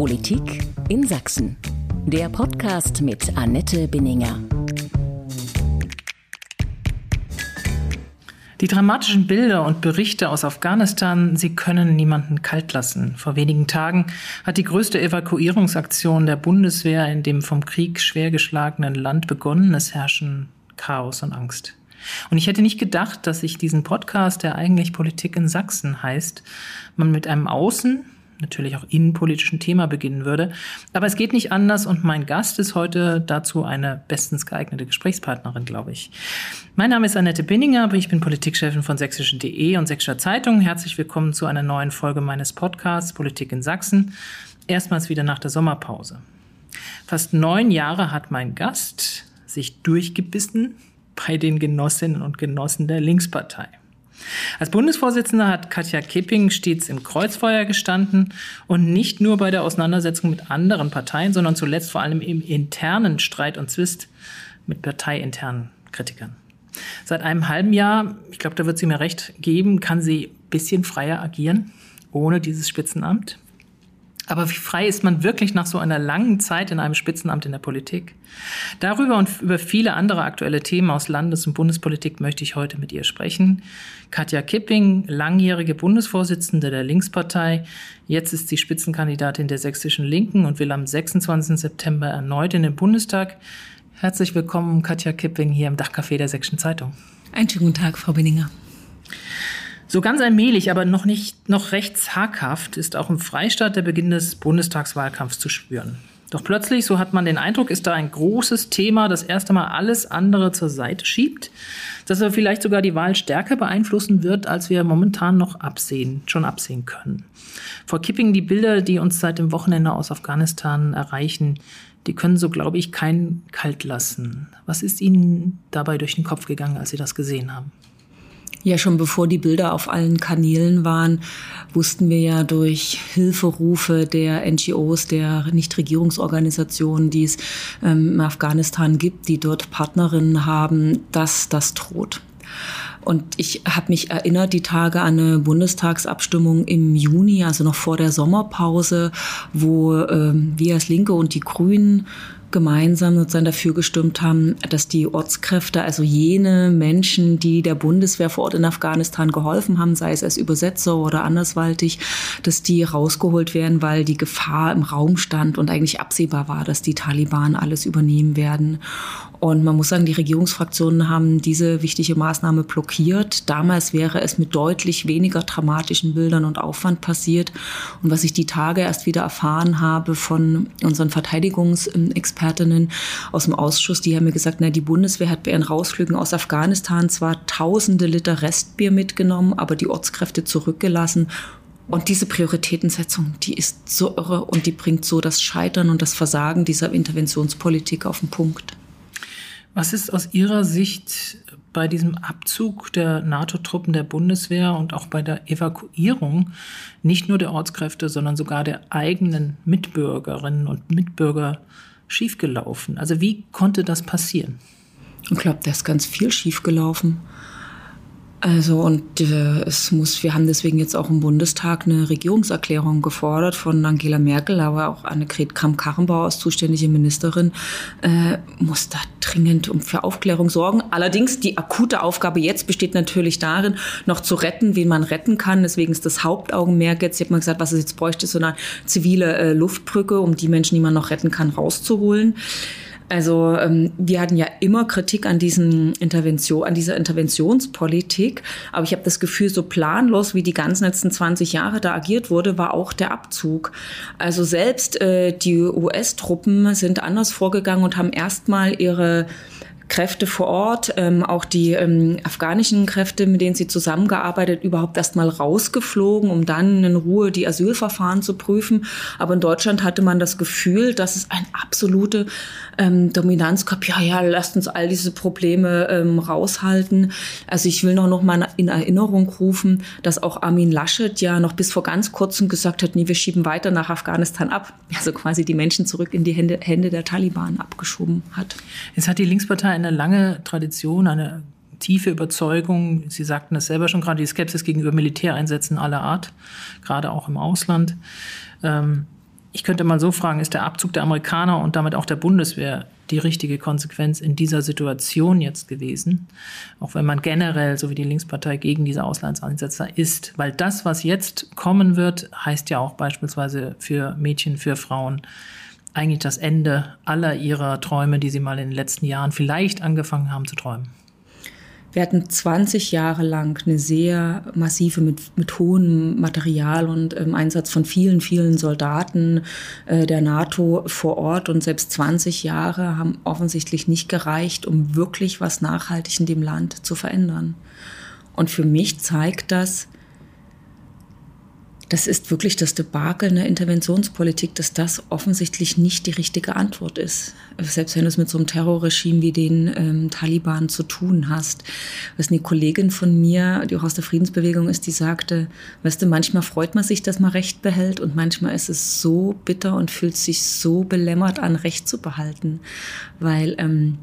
Politik in Sachsen. Der Podcast mit Annette Binninger. Die dramatischen Bilder und Berichte aus Afghanistan, sie können niemanden kalt lassen. Vor wenigen Tagen hat die größte Evakuierungsaktion der Bundeswehr in dem vom Krieg schwer geschlagenen Land begonnen. Es herrschen Chaos und Angst. Und ich hätte nicht gedacht, dass ich diesen Podcast, der eigentlich Politik in Sachsen heißt, man mit einem Außen, natürlich auch innenpolitischen Thema beginnen würde. Aber es geht nicht anders und mein Gast ist heute dazu eine bestens geeignete Gesprächspartnerin, glaube ich. Mein Name ist Annette Binninger, ich bin Politikchefin von sächsischen.de und Sächsischer Zeitung. Herzlich willkommen zu einer neuen Folge meines Podcasts Politik in Sachsen. Erstmals wieder nach der Sommerpause. Fast neun Jahre hat mein Gast sich durchgebissen bei den Genossinnen und Genossen der Linkspartei. Als Bundesvorsitzende hat Katja Kipping stets im Kreuzfeuer gestanden und nicht nur bei der Auseinandersetzung mit anderen Parteien, sondern zuletzt vor allem im internen Streit und Zwist mit parteiinternen Kritikern. Seit einem halben Jahr, ich glaube, da wird sie mir recht geben, kann sie ein bisschen freier agieren, ohne dieses Spitzenamt. Aber wie frei ist man wirklich nach so einer langen Zeit in einem Spitzenamt in der Politik? Darüber und über viele andere aktuelle Themen aus Landes- und Bundespolitik möchte ich heute mit ihr sprechen. Katja Kipping, langjährige Bundesvorsitzende der Linkspartei. Jetzt ist sie Spitzenkandidatin der Sächsischen Linken und will am 26. September erneut in den Bundestag. Herzlich willkommen, Katja Kipping, hier im Dachcafé der Sächsischen Zeitung. Einen schönen guten Tag, Frau Benninger. So ganz allmählich, aber noch nicht, noch recht zaghaft ist auch im Freistaat der Beginn des Bundestagswahlkampfs zu spüren. Doch plötzlich, so hat man den Eindruck, ist da ein großes Thema, das erst einmal alles andere zur Seite schiebt, das aber vielleicht sogar die Wahl stärker beeinflussen wird, als wir momentan noch absehen, schon absehen können. Vor Kipping die Bilder, die uns seit dem Wochenende aus Afghanistan erreichen, die können so, glaube ich, keinen kalt lassen. Was ist Ihnen dabei durch den Kopf gegangen, als Sie das gesehen haben? Ja, schon bevor die Bilder auf allen Kanälen waren, wussten wir ja durch Hilferufe der NGOs, der Nichtregierungsorganisationen, die es ähm, in Afghanistan gibt, die dort Partnerinnen haben, dass das droht. Und ich habe mich erinnert, die Tage an eine Bundestagsabstimmung im Juni, also noch vor der Sommerpause, wo ähm, wir als Linke und die Grünen gemeinsam sozusagen dafür gestimmt haben, dass die Ortskräfte, also jene Menschen, die der Bundeswehr vor Ort in Afghanistan geholfen haben, sei es als Übersetzer oder anderswaltig, dass die rausgeholt werden, weil die Gefahr im Raum stand und eigentlich absehbar war, dass die Taliban alles übernehmen werden. Und man muss sagen, die Regierungsfraktionen haben diese wichtige Maßnahme blockiert. Damals wäre es mit deutlich weniger dramatischen Bildern und Aufwand passiert. Und was ich die Tage erst wieder erfahren habe von unseren Verteidigungsexpertinnen aus dem Ausschuss, die haben mir gesagt, na, die Bundeswehr hat bei ihren Rausflügen aus Afghanistan zwar tausende Liter Restbier mitgenommen, aber die Ortskräfte zurückgelassen und diese Prioritätensetzung, die ist so irre und die bringt so das Scheitern und das Versagen dieser Interventionspolitik auf den Punkt. Was ist aus Ihrer Sicht bei diesem Abzug der NATO-Truppen der Bundeswehr und auch bei der Evakuierung nicht nur der Ortskräfte, sondern sogar der eigenen Mitbürgerinnen und Mitbürger schiefgelaufen? Also wie konnte das passieren? Ich glaube, da ist ganz viel schiefgelaufen. Also und äh, es muss, wir haben deswegen jetzt auch im Bundestag eine Regierungserklärung gefordert von Angela Merkel, aber auch Annegret Kramp-Karrenbauer als zuständige Ministerin äh, muss da dringend um für Aufklärung sorgen. Allerdings die akute Aufgabe jetzt besteht natürlich darin, noch zu retten, wen man retten kann. Deswegen ist das Hauptaugenmerk jetzt, ich habe mal gesagt, was es jetzt bräuchte, so eine zivile äh, Luftbrücke, um die Menschen, die man noch retten kann, rauszuholen. Also ähm, wir hatten ja immer Kritik an diesen Intervention, an dieser Interventionspolitik, aber ich habe das Gefühl, so planlos wie die ganzen letzten 20 Jahre da agiert wurde, war auch der Abzug. Also selbst äh, die US-Truppen sind anders vorgegangen und haben erstmal ihre Kräfte vor Ort, ähm, auch die ähm, afghanischen Kräfte, mit denen sie zusammengearbeitet, überhaupt erst mal rausgeflogen, um dann in Ruhe die Asylverfahren zu prüfen. Aber in Deutschland hatte man das Gefühl, dass es eine absolute ähm, Dominanz gab. Ja, ja, lasst uns all diese Probleme ähm, raushalten. Also ich will noch, noch mal in Erinnerung rufen, dass auch Armin Laschet ja noch bis vor ganz kurzem gesagt hat, nee, wir schieben weiter nach Afghanistan ab. Also quasi die Menschen zurück in die Hände, Hände der Taliban abgeschoben hat. Jetzt hat die Linkspartei eine lange Tradition, eine tiefe Überzeugung. Sie sagten es selber schon gerade, die Skepsis gegenüber Militäreinsätzen aller Art, gerade auch im Ausland. Ähm, Ich könnte mal so fragen, ist der Abzug der Amerikaner und damit auch der Bundeswehr die richtige Konsequenz in dieser Situation jetzt gewesen? Auch wenn man generell, so wie die Linkspartei, gegen diese Auslandseinsätze ist. Weil das, was jetzt kommen wird, heißt ja auch beispielsweise für Mädchen, für Frauen, eigentlich das Ende aller ihrer Träume, die sie mal in den letzten Jahren vielleicht angefangen haben zu träumen. Wir hatten 20 Jahre lang eine sehr massive mit, mit hohem Material und ähm, Einsatz von vielen, vielen Soldaten äh, der NATO vor Ort. Und selbst 20 Jahre haben offensichtlich nicht gereicht, um wirklich was nachhaltig in dem Land zu verändern. Und für mich zeigt das, das ist wirklich das Debakel einer Interventionspolitik, dass das offensichtlich nicht die richtige Antwort ist. Selbst wenn du es mit so einem Terrorregime wie den ähm, Taliban zu tun hast. Was eine Kollegin von mir, die auch aus der Friedensbewegung ist, die sagte, weißt du, manchmal freut man sich, dass man Recht behält und manchmal ist es so bitter und fühlt sich so belämmert an, Recht zu behalten. Weil ähm,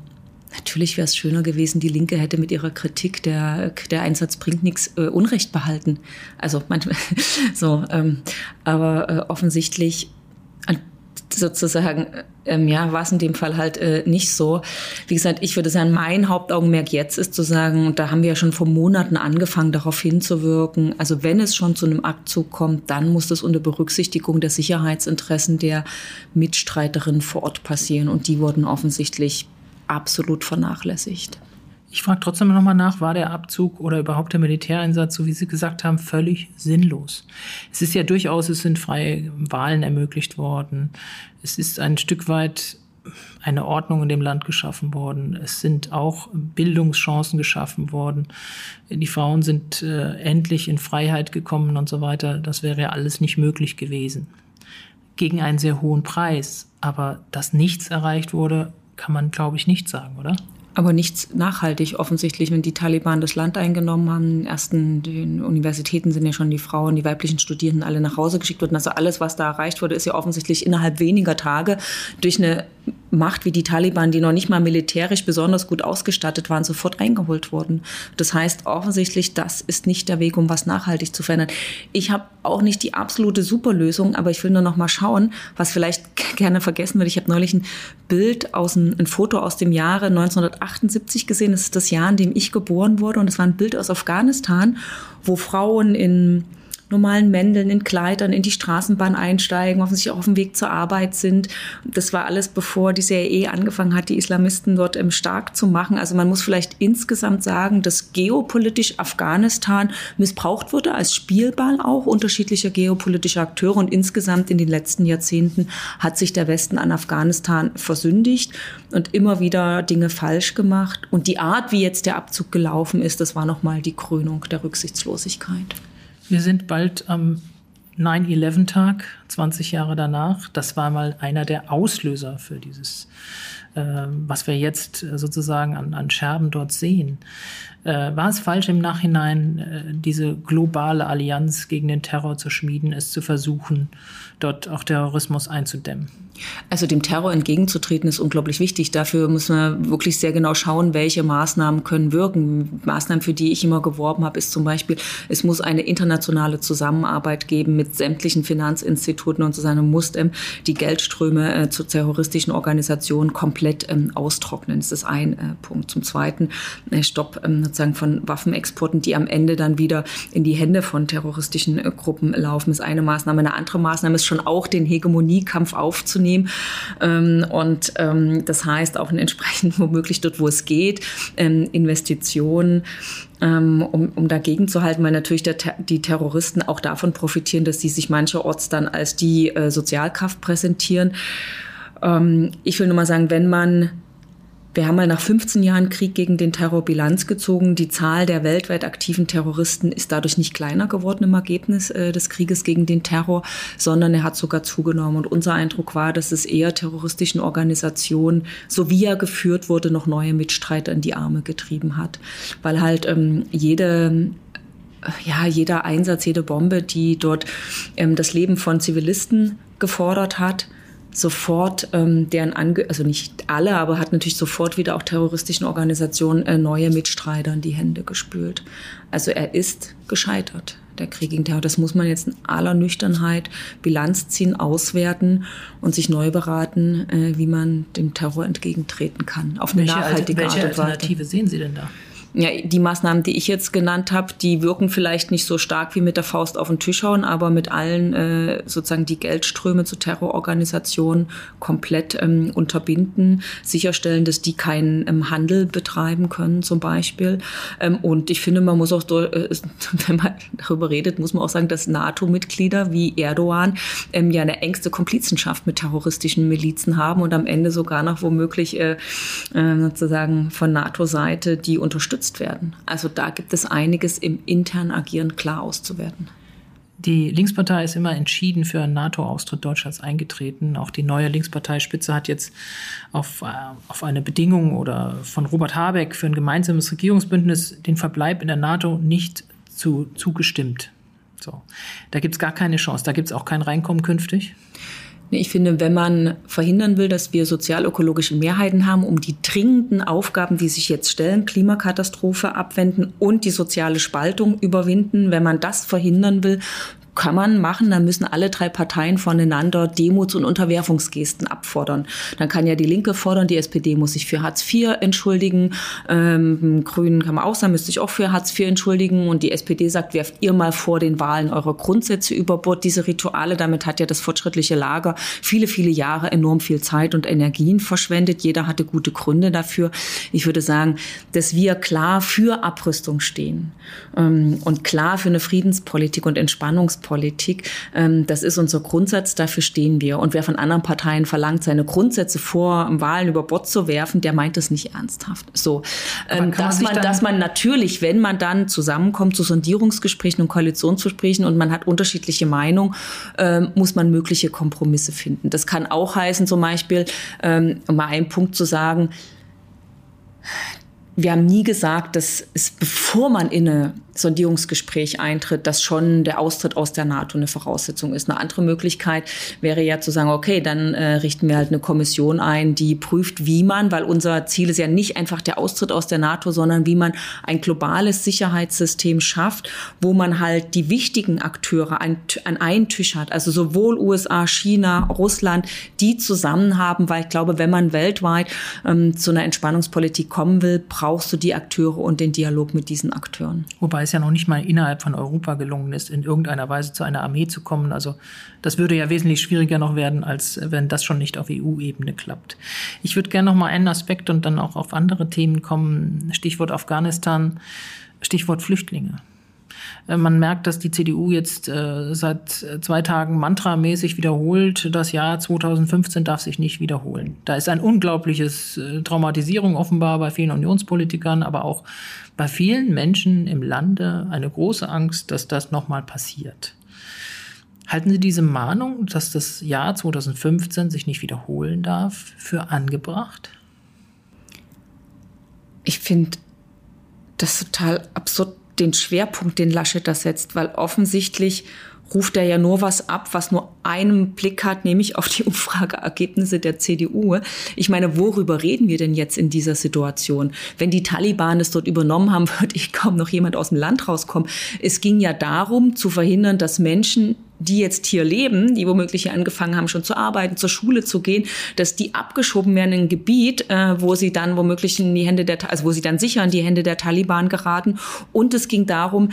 Natürlich wäre es schöner gewesen, die Linke hätte mit ihrer Kritik, der, der Einsatz bringt nichts, äh, Unrecht behalten. Also manchmal so, ähm, aber äh, offensichtlich sozusagen, ähm, ja, war es in dem Fall halt äh, nicht so. Wie gesagt, ich würde sagen, mein Hauptaugenmerk jetzt ist zu sagen, da haben wir ja schon vor Monaten angefangen, darauf hinzuwirken. Also wenn es schon zu einem Abzug kommt, dann muss das unter Berücksichtigung der Sicherheitsinteressen der Mitstreiterinnen vor Ort passieren. Und die wurden offensichtlich absolut vernachlässigt. Ich frage trotzdem nochmal nach, war der Abzug oder überhaupt der Militäreinsatz, so wie Sie gesagt haben, völlig sinnlos? Es ist ja durchaus, es sind freie Wahlen ermöglicht worden. Es ist ein Stück weit eine Ordnung in dem Land geschaffen worden. Es sind auch Bildungschancen geschaffen worden. Die Frauen sind äh, endlich in Freiheit gekommen und so weiter. Das wäre ja alles nicht möglich gewesen. Gegen einen sehr hohen Preis. Aber dass nichts erreicht wurde, kann man, glaube ich, nicht sagen, oder? Aber nichts nachhaltig offensichtlich, wenn die Taliban das Land eingenommen haben. Ersten den Universitäten sind ja schon die Frauen, die weiblichen Studierenden alle nach Hause geschickt worden. Also alles, was da erreicht wurde, ist ja offensichtlich innerhalb weniger Tage durch eine Macht wie die Taliban, die noch nicht mal militärisch besonders gut ausgestattet waren, sofort eingeholt wurden. Das heißt offensichtlich, das ist nicht der Weg, um was nachhaltig zu verändern. Ich habe auch nicht die absolute Superlösung, aber ich will nur noch mal schauen, was vielleicht gerne vergessen wird. Ich habe neulich ein Bild aus ein, ein Foto aus dem Jahre 1978 gesehen. Das ist das Jahr, in dem ich geboren wurde und es war ein Bild aus Afghanistan, wo Frauen in normalen Mändeln, in Kleidern in die Straßenbahn einsteigen, offensichtlich auch auf dem Weg zur Arbeit sind. Das war alles, bevor die CIA angefangen hat, die Islamisten dort ähm, stark zu machen. Also man muss vielleicht insgesamt sagen, dass geopolitisch Afghanistan missbraucht wurde als Spielball auch unterschiedlicher geopolitischer Akteure und insgesamt in den letzten Jahrzehnten hat sich der Westen an Afghanistan versündigt und immer wieder Dinge falsch gemacht. Und die Art, wie jetzt der Abzug gelaufen ist, das war nochmal die Krönung der Rücksichtslosigkeit. Wir sind bald am 9-11-Tag, 20 Jahre danach. Das war mal einer der Auslöser für dieses, äh, was wir jetzt sozusagen an, an Scherben dort sehen. Äh, war es falsch im Nachhinein, äh, diese globale Allianz gegen den Terror zu schmieden, es zu versuchen, dort auch Terrorismus einzudämmen? Also dem Terror entgegenzutreten ist unglaublich wichtig. Dafür muss man wirklich sehr genau schauen, welche Maßnahmen können wirken. Maßnahmen, für die ich immer geworben habe, ist zum Beispiel, es muss eine internationale Zusammenarbeit geben mit sämtlichen Finanzinstituten und seinem muss ähm, die Geldströme äh, zu terroristischen Organisationen komplett ähm, austrocknen. Das ist ein äh, Punkt. Zum Zweiten äh, Stopp ähm, sozusagen von Waffenexporten, die am Ende dann wieder in die Hände von terroristischen äh, Gruppen laufen, ist eine Maßnahme. Eine andere Maßnahme ist schon auch den Hegemoniekampf aufzunehmen aufnehmen. Ähm, und ähm, das heißt auch entsprechend womöglich dort, wo es geht, ähm, Investitionen um, um dagegen zu halten, weil natürlich der, die Terroristen auch davon profitieren, dass sie sich mancherorts dann als die äh, Sozialkraft präsentieren. Ähm, ich will nur mal sagen, wenn man wir haben mal nach 15 Jahren Krieg gegen den Terror Bilanz gezogen. Die Zahl der weltweit aktiven Terroristen ist dadurch nicht kleiner geworden im Ergebnis äh, des Krieges gegen den Terror, sondern er hat sogar zugenommen. Und unser Eindruck war, dass es eher terroristischen Organisationen, so wie er geführt wurde, noch neue Mitstreiter in die Arme getrieben hat. Weil halt ähm, jede ja, jeder Einsatz, jede Bombe, die dort ähm, das Leben von Zivilisten gefordert hat, sofort ähm, deren Ange also nicht alle, aber hat natürlich sofort wieder auch terroristischen Organisationen äh, neue Mitstreiter in die Hände gespült. Also er ist gescheitert, der Krieg gegen Terror. Das muss man jetzt in aller Nüchternheit Bilanz ziehen, auswerten und sich neu beraten, äh, wie man dem Terror entgegentreten kann. Auf eine welche nachhaltige Art und Weise. Welche Alternative sehen Sie denn da? Ja, die Maßnahmen, die ich jetzt genannt habe, die wirken vielleicht nicht so stark wie mit der Faust auf den Tisch hauen, aber mit allen äh, sozusagen die Geldströme zu Terrororganisationen komplett ähm, unterbinden, sicherstellen, dass die keinen ähm, Handel betreiben können zum Beispiel. Ähm, und ich finde, man muss auch, äh, wenn man darüber redet, muss man auch sagen, dass NATO-Mitglieder wie Erdogan ähm, ja eine engste Komplizenschaft mit terroristischen Milizen haben und am Ende sogar noch womöglich äh, äh, sozusagen von NATO-Seite die unterstützen unterstützt werden. Also da gibt es einiges im internen Agieren klar auszuwerten. Die Linkspartei ist immer entschieden für einen NATO-Austritt Deutschlands eingetreten. Auch die neue Linksparteispitze hat jetzt auf, äh, auf eine Bedingung oder von Robert Habeck für ein gemeinsames Regierungsbündnis den Verbleib in der NATO nicht zu, zugestimmt. So. Da gibt es gar keine Chance. Da gibt es auch kein Reinkommen künftig. Ich finde, wenn man verhindern will, dass wir sozialökologische Mehrheiten haben, um die dringenden Aufgaben, die sich jetzt stellen, Klimakatastrophe abwenden und die soziale Spaltung überwinden, wenn man das verhindern will, kann man machen, dann müssen alle drei Parteien voneinander Demuts- und Unterwerfungsgesten abfordern. Dann kann ja die Linke fordern, die SPD muss sich für Hartz IV entschuldigen, ähm, Grünen kann man auch sagen, müsste sich auch für Hartz IV entschuldigen und die SPD sagt, werft ihr mal vor den Wahlen eure Grundsätze über Bord. Diese Rituale, damit hat ja das fortschrittliche Lager viele, viele Jahre enorm viel Zeit und Energien verschwendet. Jeder hatte gute Gründe dafür. Ich würde sagen, dass wir klar für Abrüstung stehen ähm, und klar für eine Friedenspolitik und Entspannungspolitik Politik. Ähm, das ist unser Grundsatz, dafür stehen wir. Und wer von anderen Parteien verlangt, seine Grundsätze vor Wahlen über Bord zu werfen, der meint das nicht ernsthaft. So, ähm, dass man, dass man natürlich, wenn man dann zusammenkommt zu Sondierungsgesprächen und Koalitionsgesprächen und man hat unterschiedliche Meinungen, ähm, muss man mögliche Kompromisse finden. Das kann auch heißen, zum Beispiel, um mal einen Punkt zu sagen, wir haben nie gesagt, dass es, bevor man in eine Sondierungsgespräch eintritt, dass schon der Austritt aus der NATO eine Voraussetzung ist. Eine andere Möglichkeit wäre ja zu sagen, okay, dann äh, richten wir halt eine Kommission ein, die prüft, wie man, weil unser Ziel ist ja nicht einfach der Austritt aus der NATO, sondern wie man ein globales Sicherheitssystem schafft, wo man halt die wichtigen Akteure an, an einen Tisch hat, also sowohl USA, China, Russland, die zusammen haben, weil ich glaube, wenn man weltweit ähm, zu einer Entspannungspolitik kommen will, brauchst du die Akteure und den Dialog mit diesen Akteuren. Wobei es ja noch nicht mal innerhalb von Europa gelungen ist, in irgendeiner Weise zu einer Armee zu kommen. Also das würde ja wesentlich schwieriger noch werden, als wenn das schon nicht auf EU-Ebene klappt. Ich würde gerne noch mal einen Aspekt und dann auch auf andere Themen kommen. Stichwort Afghanistan, Stichwort Flüchtlinge. Äh, man merkt, dass die CDU jetzt äh, seit zwei Tagen mantramäßig wiederholt, das Jahr 2015 darf sich nicht wiederholen. Da ist ein unglaubliches äh, Traumatisierung offenbar bei vielen Unionspolitikern, aber auch bei vielen Menschen im Lande eine große Angst, dass das nochmal passiert. Halten Sie diese Mahnung, dass das Jahr 2015 sich nicht wiederholen darf, für angebracht? Ich finde das total absurd den Schwerpunkt, den Laschet da setzt, weil offensichtlich ruft er ja nur was ab, was nur einen Blick hat, nämlich auf die Umfrageergebnisse der CDU. Ich meine, worüber reden wir denn jetzt in dieser Situation? Wenn die Taliban es dort übernommen haben, würde ich kaum noch jemand aus dem Land rauskommen. Es ging ja darum, zu verhindern, dass Menschen die jetzt hier leben, die womöglich hier angefangen haben, schon zu arbeiten, zur Schule zu gehen, dass die abgeschoben werden in ein Gebiet, äh, wo sie dann womöglich in die Hände der, also wo sie dann sicher in die Hände der Taliban geraten. Und es ging darum,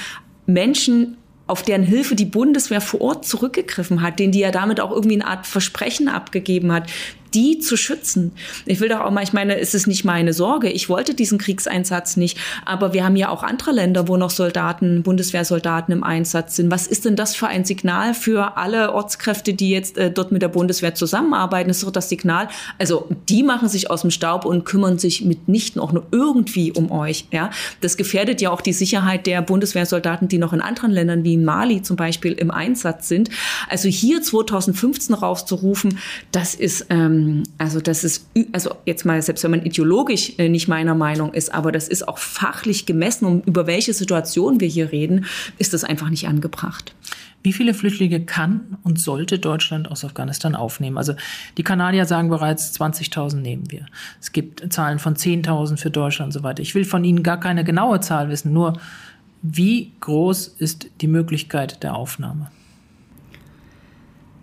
Menschen auf deren Hilfe die Bundeswehr vor Ort zurückgegriffen hat, denen die ja damit auch irgendwie eine Art Versprechen abgegeben hat, die zu schützen. Ich will doch auch mal, ich meine, es ist nicht meine Sorge. Ich wollte diesen Kriegseinsatz nicht. Aber wir haben ja auch andere Länder, wo noch Soldaten, Bundeswehrsoldaten im Einsatz sind. Was ist denn das für ein Signal für alle Ortskräfte, die jetzt äh, dort mit der Bundeswehr zusammenarbeiten? Das ist doch das Signal. Also, die machen sich aus dem Staub und kümmern sich mitnichten auch nur irgendwie um euch. Ja, das gefährdet ja auch die Sicherheit der Bundeswehrsoldaten, die noch in anderen Ländern wie Mali zum Beispiel im Einsatz sind. Also hier 2015 rauszurufen, das ist ähm, also das ist, also jetzt mal, selbst wenn man ideologisch äh, nicht meiner Meinung ist, aber das ist auch fachlich gemessen, um über welche Situation wir hier reden, ist das einfach nicht angebracht. Wie viele Flüchtlinge kann und sollte Deutschland aus Afghanistan aufnehmen? Also die Kanadier sagen bereits, 20.000 nehmen wir. Es gibt Zahlen von 10.000 für Deutschland und so weiter. Ich will von Ihnen gar keine genaue Zahl wissen, nur wie groß ist die Möglichkeit der Aufnahme?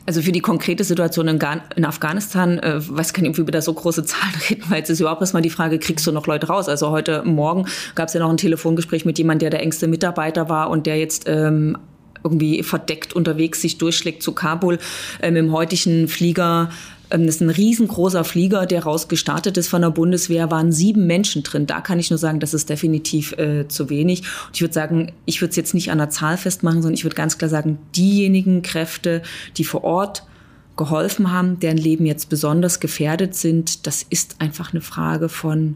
Also für die konkrete Situation in, in Afghanistan, äh, weiß gar nicht, ob wir über so große Zahlen reden, weil jetzt ist überhaupt erstmal die Frage, kriegst du noch Leute raus? Also heute Morgen gab es ja noch ein Telefongespräch mit jemandem, der der engste Mitarbeiter war und der jetzt ähm, irgendwie verdeckt unterwegs sich durchschlägt zu Kabul ähm, im heutigen Flieger. Ähm, das ist ein riesengroßer Flieger, der rausgestartet ist von der Bundeswehr, waren sieben Menschen drin. Da kann ich nur sagen, das ist definitiv äh, zu wenig. Und ich würde sagen, ich würde es jetzt nicht an der Zahl festmachen, sondern ich würde ganz klar sagen, diejenigen Kräfte, die vor Ort geholfen haben, deren Leben jetzt besonders gefährdet sind, das ist einfach eine Frage von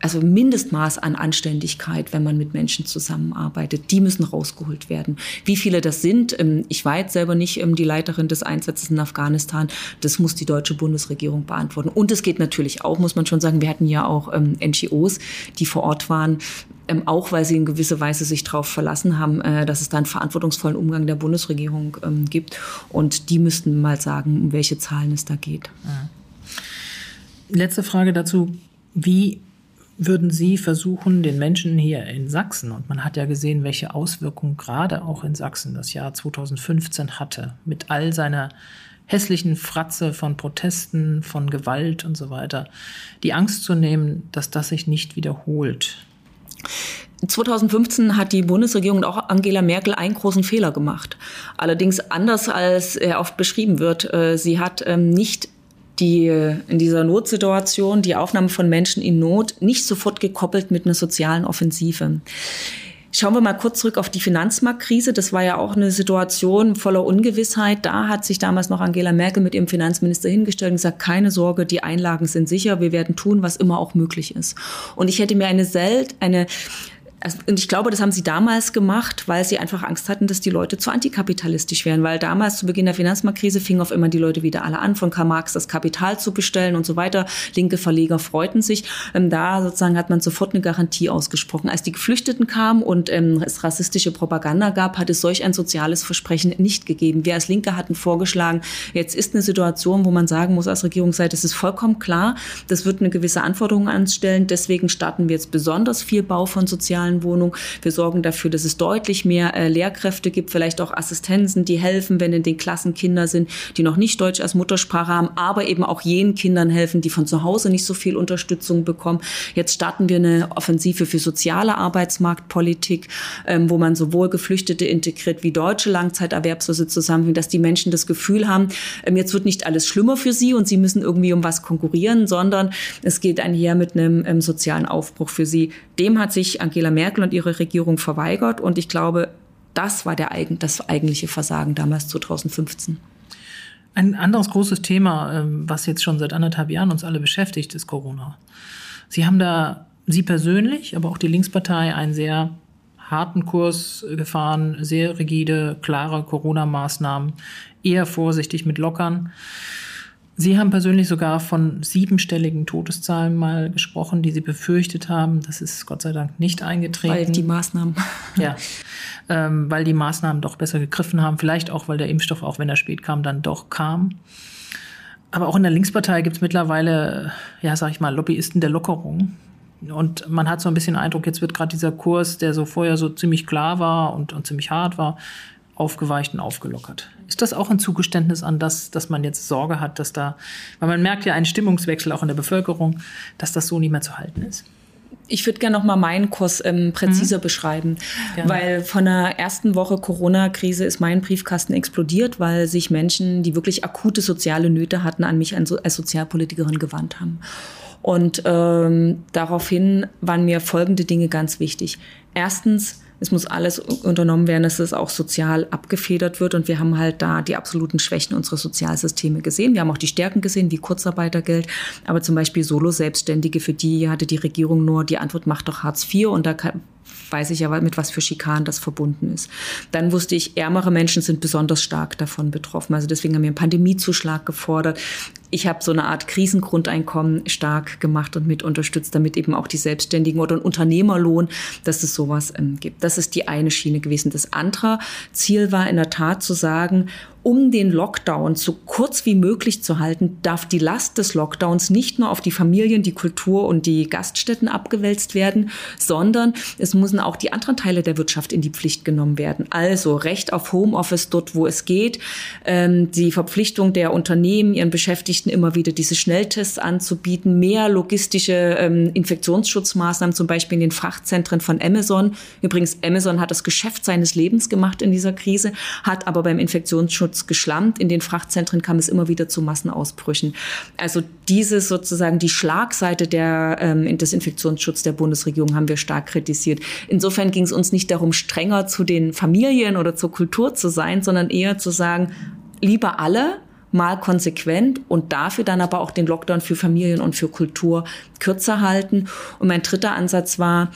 also Mindestmaß an Anständigkeit, wenn man mit Menschen zusammenarbeitet. Die müssen rausgeholt werden. Wie viele das sind, ähm, ich war jetzt selber nicht ähm, die Leiterin des Einsatzes in Afghanistan. Das muss die deutsche Bundesregierung beantworten. Und es geht natürlich auch, muss man schon sagen, wir hatten ja auch ähm, NGOs, die vor Ort waren, auch weil sie in gewisser Weise sich darauf verlassen haben, äh, dass es da einen verantwortungsvollen Umgang der Bundesregierung gibt. Und die müssten mal sagen, um welche Zahlen es da geht. Letzte Frage dazu. Wie würden Sie versuchen, den Menschen hier in Sachsen, und man hat ja gesehen, welche Auswirkungen gerade auch in Sachsen das Jahr 2015 hatte, mit all seiner hässlichen Fratze von Protesten, von Gewalt und so weiter, die Angst zu nehmen, dass das sich nicht wiederholt? 2015 hat die Bundesregierung und auch Angela Merkel einen großen Fehler gemacht. Allerdings anders als er oft beschrieben wird. Äh, sie hat ähm, nicht die in dieser Notsituation die Aufnahme von Menschen in Not nicht sofort gekoppelt mit einer sozialen Offensive. Schauen wir mal kurz zurück auf die Finanzmarktkrise. Das war ja auch eine Situation voller Ungewissheit. Da hat sich damals noch Angela Merkel mit ihrem Finanzminister hingestellt und gesagt, keine Sorge, die Einlagen sind sicher. Wir werden tun, was immer auch möglich ist. Und ich hätte mir eine Sel eine also, und ich glaube, das haben sie damals gemacht, weil sie einfach Angst hatten, dass die Leute zu antikapitalistisch wären. Weil damals zu Beginn der Finanzmarktkrise fingen auf immer die Leute wieder alle an, von Karl Marx das Kapital zu bestellen und so weiter. Linke Verleger freuten sich. Ähm, da sozusagen hat man sofort eine Garantie ausgesprochen. Als die Geflüchteten kamen und ähm, es rassistische Propaganda gab, hat es solch ein soziales Versprechen nicht gegeben. Wir als Linke hatten vorgeschlagen, jetzt ist eine Situation, wo man sagen muss als Regierungsseite, es ist vollkommen klar, das wird eine gewisse Anforderung anstellen. Deswegen starten wir jetzt besonders viel Bau von sozialen sozialen Wohnung. Wir sorgen dafür, dass es deutlich mehr äh, Lehrkräfte gibt, vielleicht auch Assistenzen, die helfen, wenn in den Klassen Kinder sind, die noch nicht Deutsch als Muttersprache haben, aber eben auch jenen Kindern helfen, die von zu Hause nicht so viel Unterstützung bekommen. Jetzt starten wir eine Offensive für soziale Arbeitsmarktpolitik, ähm, wo man sowohl Geflüchtete integriert wie deutsche Langzeiterwerbslose zusammenbringt, dass die Menschen das Gefühl haben, ähm, jetzt wird nicht alles schlimmer für sie und sie müssen irgendwie um was konkurrieren, sondern es geht einher mit einem ähm, sozialen Aufbruch für sie. Dem hat sich Angela Merkel und ihre Regierung verweigert. Und ich glaube, das war der, das eigentliche Versagen damals 2015. Ein anderes großes Thema, ähm, was jetzt schon seit anderthalb Jahren uns alle beschäftigt, ist Corona. Sie haben da, Sie persönlich, aber auch die Linkspartei, einen sehr harten Kurs gefahren, sehr rigide, klare Corona-Maßnahmen, eher vorsichtig mit Lockern. Sie haben persönlich sogar von siebenstelligen Todeszahlen mal gesprochen, die Sie befürchtet haben. Das ist Gott sei Dank nicht eingetreten. Weil die Maßnahmen. Ja, ähm, weil die Maßnahmen doch besser gegriffen haben. Vielleicht auch, weil der Impfstoff, auch wenn er spät kam, dann doch kam. Aber auch in der Linkspartei gibt es mittlerweile, ja, sag ich mal, Lobbyisten der Lockerung. Und man hat so ein bisschen den Eindruck, jetzt wird gerade dieser Kurs, der so vorher so ziemlich klar war und, und ziemlich hart war, aufgeweicht und aufgelockert. Ist das auch ein Zugeständnis an das, dass man jetzt Sorge hat, dass da, weil man merkt ja einen Stimmungswechsel auch in der Bevölkerung, dass das so nicht mehr zu halten ist? Ich würde gerne noch mal meinen Kurs ähm, präziser mhm. beschreiben, gerne. weil von der ersten Woche Corona-Krise ist mein Briefkasten explodiert, weil sich Menschen, die wirklich akute soziale Nöte hatten, an mich als Sozialpolitikerin gewandt haben. Und ähm, daraufhin waren mir folgende Dinge ganz wichtig. Erstens, es muss alles unternommen werden, dass es auch sozial abgefedert wird. Und wir haben halt da die absoluten Schwächen unserer Sozialsysteme gesehen. Wir haben auch die Stärken gesehen, wie Kurzarbeitergeld. Aber zum Beispiel Solo-Selbstständige, für die hatte die Regierung nur die Antwort, macht doch Hartz IV. Und da weiß ich ja, mit was für Schikanen das verbunden ist. Dann wusste ich, ärmere Menschen sind besonders stark davon betroffen. Also deswegen haben wir einen Pandemiezuschlag gefordert. Ich habe so eine Art Krisengrundeinkommen stark gemacht und mit unterstützt, damit eben auch die Selbstständigen oder ein Unternehmerlohn, dass es sowas ähm, gibt. Das ist die eine Schiene gewesen. Das andere Ziel war in der Tat zu sagen, um den Lockdown so kurz wie möglich zu halten, darf die Last des Lockdowns nicht nur auf die Familien, die Kultur und die Gaststätten abgewälzt werden, sondern es müssen auch die anderen Teile der Wirtschaft in die Pflicht genommen werden. Also Recht auf Homeoffice dort, wo es geht, ähm, die Verpflichtung der Unternehmen, ihren Beschäftigten immer wieder diese Schnelltests anzubieten, mehr logistische ähm, Infektionsschutzmaßnahmen, zum Beispiel in den Frachtzentren von Amazon. Übrigens, Amazon hat das Geschäft seines Lebens gemacht in dieser Krise, hat aber beim Infektionsschutz Schutz geschlampt. In den Frachtzentren kam es immer wieder zu Massenausbrüchen. Also diese sozusagen die Schlagseite der, ähm, des Infektionsschutzes der Bundesregierung haben wir stark kritisiert. Insofern ging es uns nicht darum, strenger zu den Familien oder zur Kultur zu sein, sondern eher zu sagen, lieber alle, mal konsequent und dafür dann aber auch den Lockdown für Familien und für Kultur kürzer halten. Und mein dritter Ansatz war,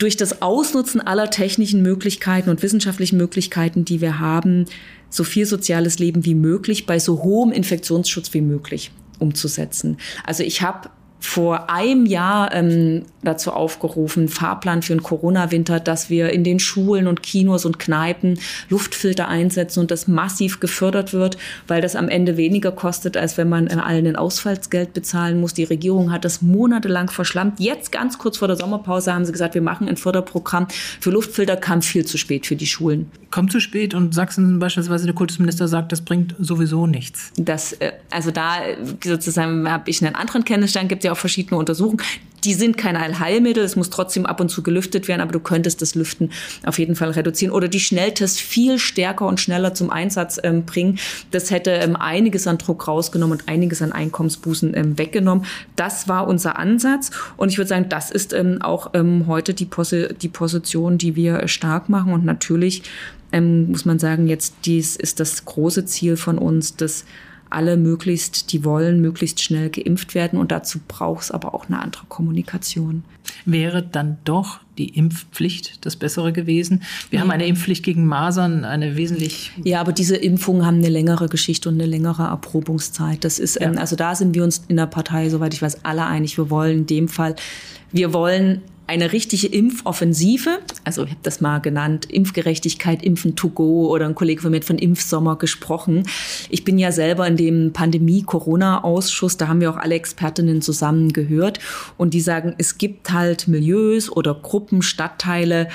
durch das Ausnutzen aller technischen Möglichkeiten und wissenschaftlichen Möglichkeiten, die wir haben, so viel soziales Leben wie möglich bei so hohem Infektionsschutz wie möglich umzusetzen. Also ich habe vor einem Jahr ähm, dazu aufgerufen, Fahrplan für den Corona-Winter, dass wir in den Schulen und Kinos und Kneipen Luftfilter einsetzen und das massiv gefördert wird, weil das am Ende weniger kostet, als wenn man allen ein Ausfallsgeld bezahlen muss. Die Regierung hat das monatelang verschlammt. Jetzt ganz kurz vor der Sommerpause haben sie gesagt, wir machen ein Förderprogramm für Luftfilter, kam viel zu spät für die Schulen. Kommt zu spät und Sachsen beispielsweise der Kultusminister sagt, das bringt sowieso nichts. Das, äh, also da äh, sozusagen habe ich einen anderen Kenntnisstand, gibt ja auch verschiedene Untersuchungen. Die sind kein Allheilmittel, es muss trotzdem ab und zu gelüftet werden, aber du könntest das Lüften auf jeden Fall reduzieren. Oder die Schnelltests viel stärker und schneller zum Einsatz ähm, bringen. Das hätte ähm, einiges an Druck rausgenommen und einiges an Einkommensbußen ähm, weggenommen. Das war unser Ansatz. Und ich würde sagen, das ist ähm, auch ähm, heute die, Posi die Position, die wir stark machen. Und natürlich ähm, muss man sagen, jetzt dies ist das große Ziel von uns, dass alle möglichst, die wollen, möglichst schnell geimpft werden. Und dazu braucht es aber auch eine andere Kommunikation. Wäre dann doch die Impfpflicht das Bessere gewesen? Wir ja. haben eine Impfpflicht gegen Masern, eine wesentlich. Ja, aber diese Impfungen haben eine längere Geschichte und eine längere Erprobungszeit. Das ist, ja. ähm, also da sind wir uns in der Partei, soweit ich weiß, alle einig. Wir wollen in dem Fall, wir wollen eine richtige Impfoffensive, also ich habe das mal genannt, Impfgerechtigkeit, Impfen to go oder ein Kollege von mir hat von Impfsommer gesprochen. Ich bin ja selber in dem Pandemie-Corona-Ausschuss, da haben wir auch alle Expertinnen zusammen gehört und die sagen, es gibt halt Milieus oder Gruppen, Stadtteile,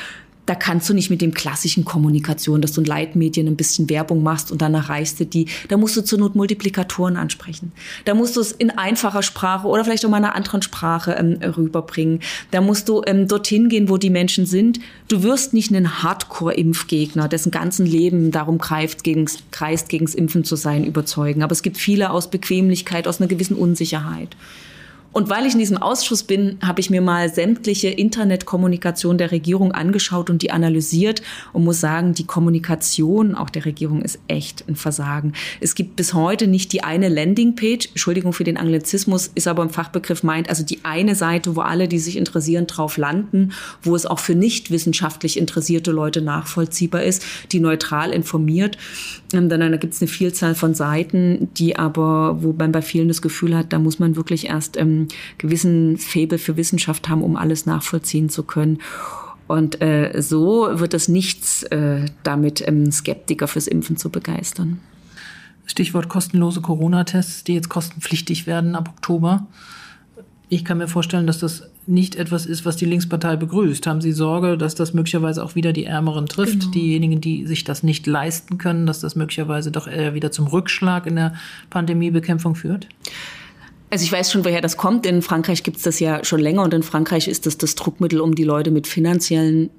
da kannst du nicht mit dem klassischen Kommunikation, dass du in Leitmedien ein bisschen Werbung machst und dann erreichst du die. Da musst du zur Not Multiplikatoren ansprechen. Da musst du es in einfacher Sprache oder vielleicht auch mal einer anderen Sprache ähm, rüberbringen. Da musst du ähm, dorthin gehen, wo die Menschen sind. Du wirst nicht einen Hardcore-Impfgegner, dessen ganzen Leben darum greift, gegens, kreist, gegens Impfen zu sein, überzeugen. Aber es gibt viele aus Bequemlichkeit, aus einer gewissen Unsicherheit. Und weil ich in diesem Ausschuss bin, habe ich mir mal sämtliche Internetkommunikation der Regierung angeschaut und die analysiert und muss sagen, die Kommunikation auch der Regierung ist echt ein Versagen. Es gibt bis heute nicht die eine Landingpage, Entschuldigung für den Anglizismus, ist aber im Fachbegriff meint, also die eine Seite, wo alle, die sich interessieren, drauf landen, wo es auch für nicht wissenschaftlich interessierte Leute nachvollziehbar ist, die neutral informiert. Ähm, dann gibt es eine Vielzahl von Seiten, die aber, wo man bei vielen das Gefühl hat, da muss man wirklich erst ähm, gewissen Faible für Wissenschaft haben, um alles nachvollziehen zu können. Und äh, so wird es nichts äh, damit, ähm, Skeptiker fürs Impfen zu begeistern. Stichwort kostenlose Corona-Tests, die jetzt kostenpflichtig werden ab Oktober. Ich kann mir vorstellen, dass das nicht etwas ist, was die Linkspartei begrüßt. Haben Sie Sorge, dass das möglicherweise auch wieder die Ärmeren trifft, genau. diejenigen, die sich das nicht leisten können, dass das möglicherweise doch eher wieder zum Rückschlag in der Pandemiebekämpfung führt? Also ich weiß schon, woher das kommt. In Frankreich gibt es das ja schon länger und in Frankreich ist das das Druckmittel, um die Leute mit finanziellen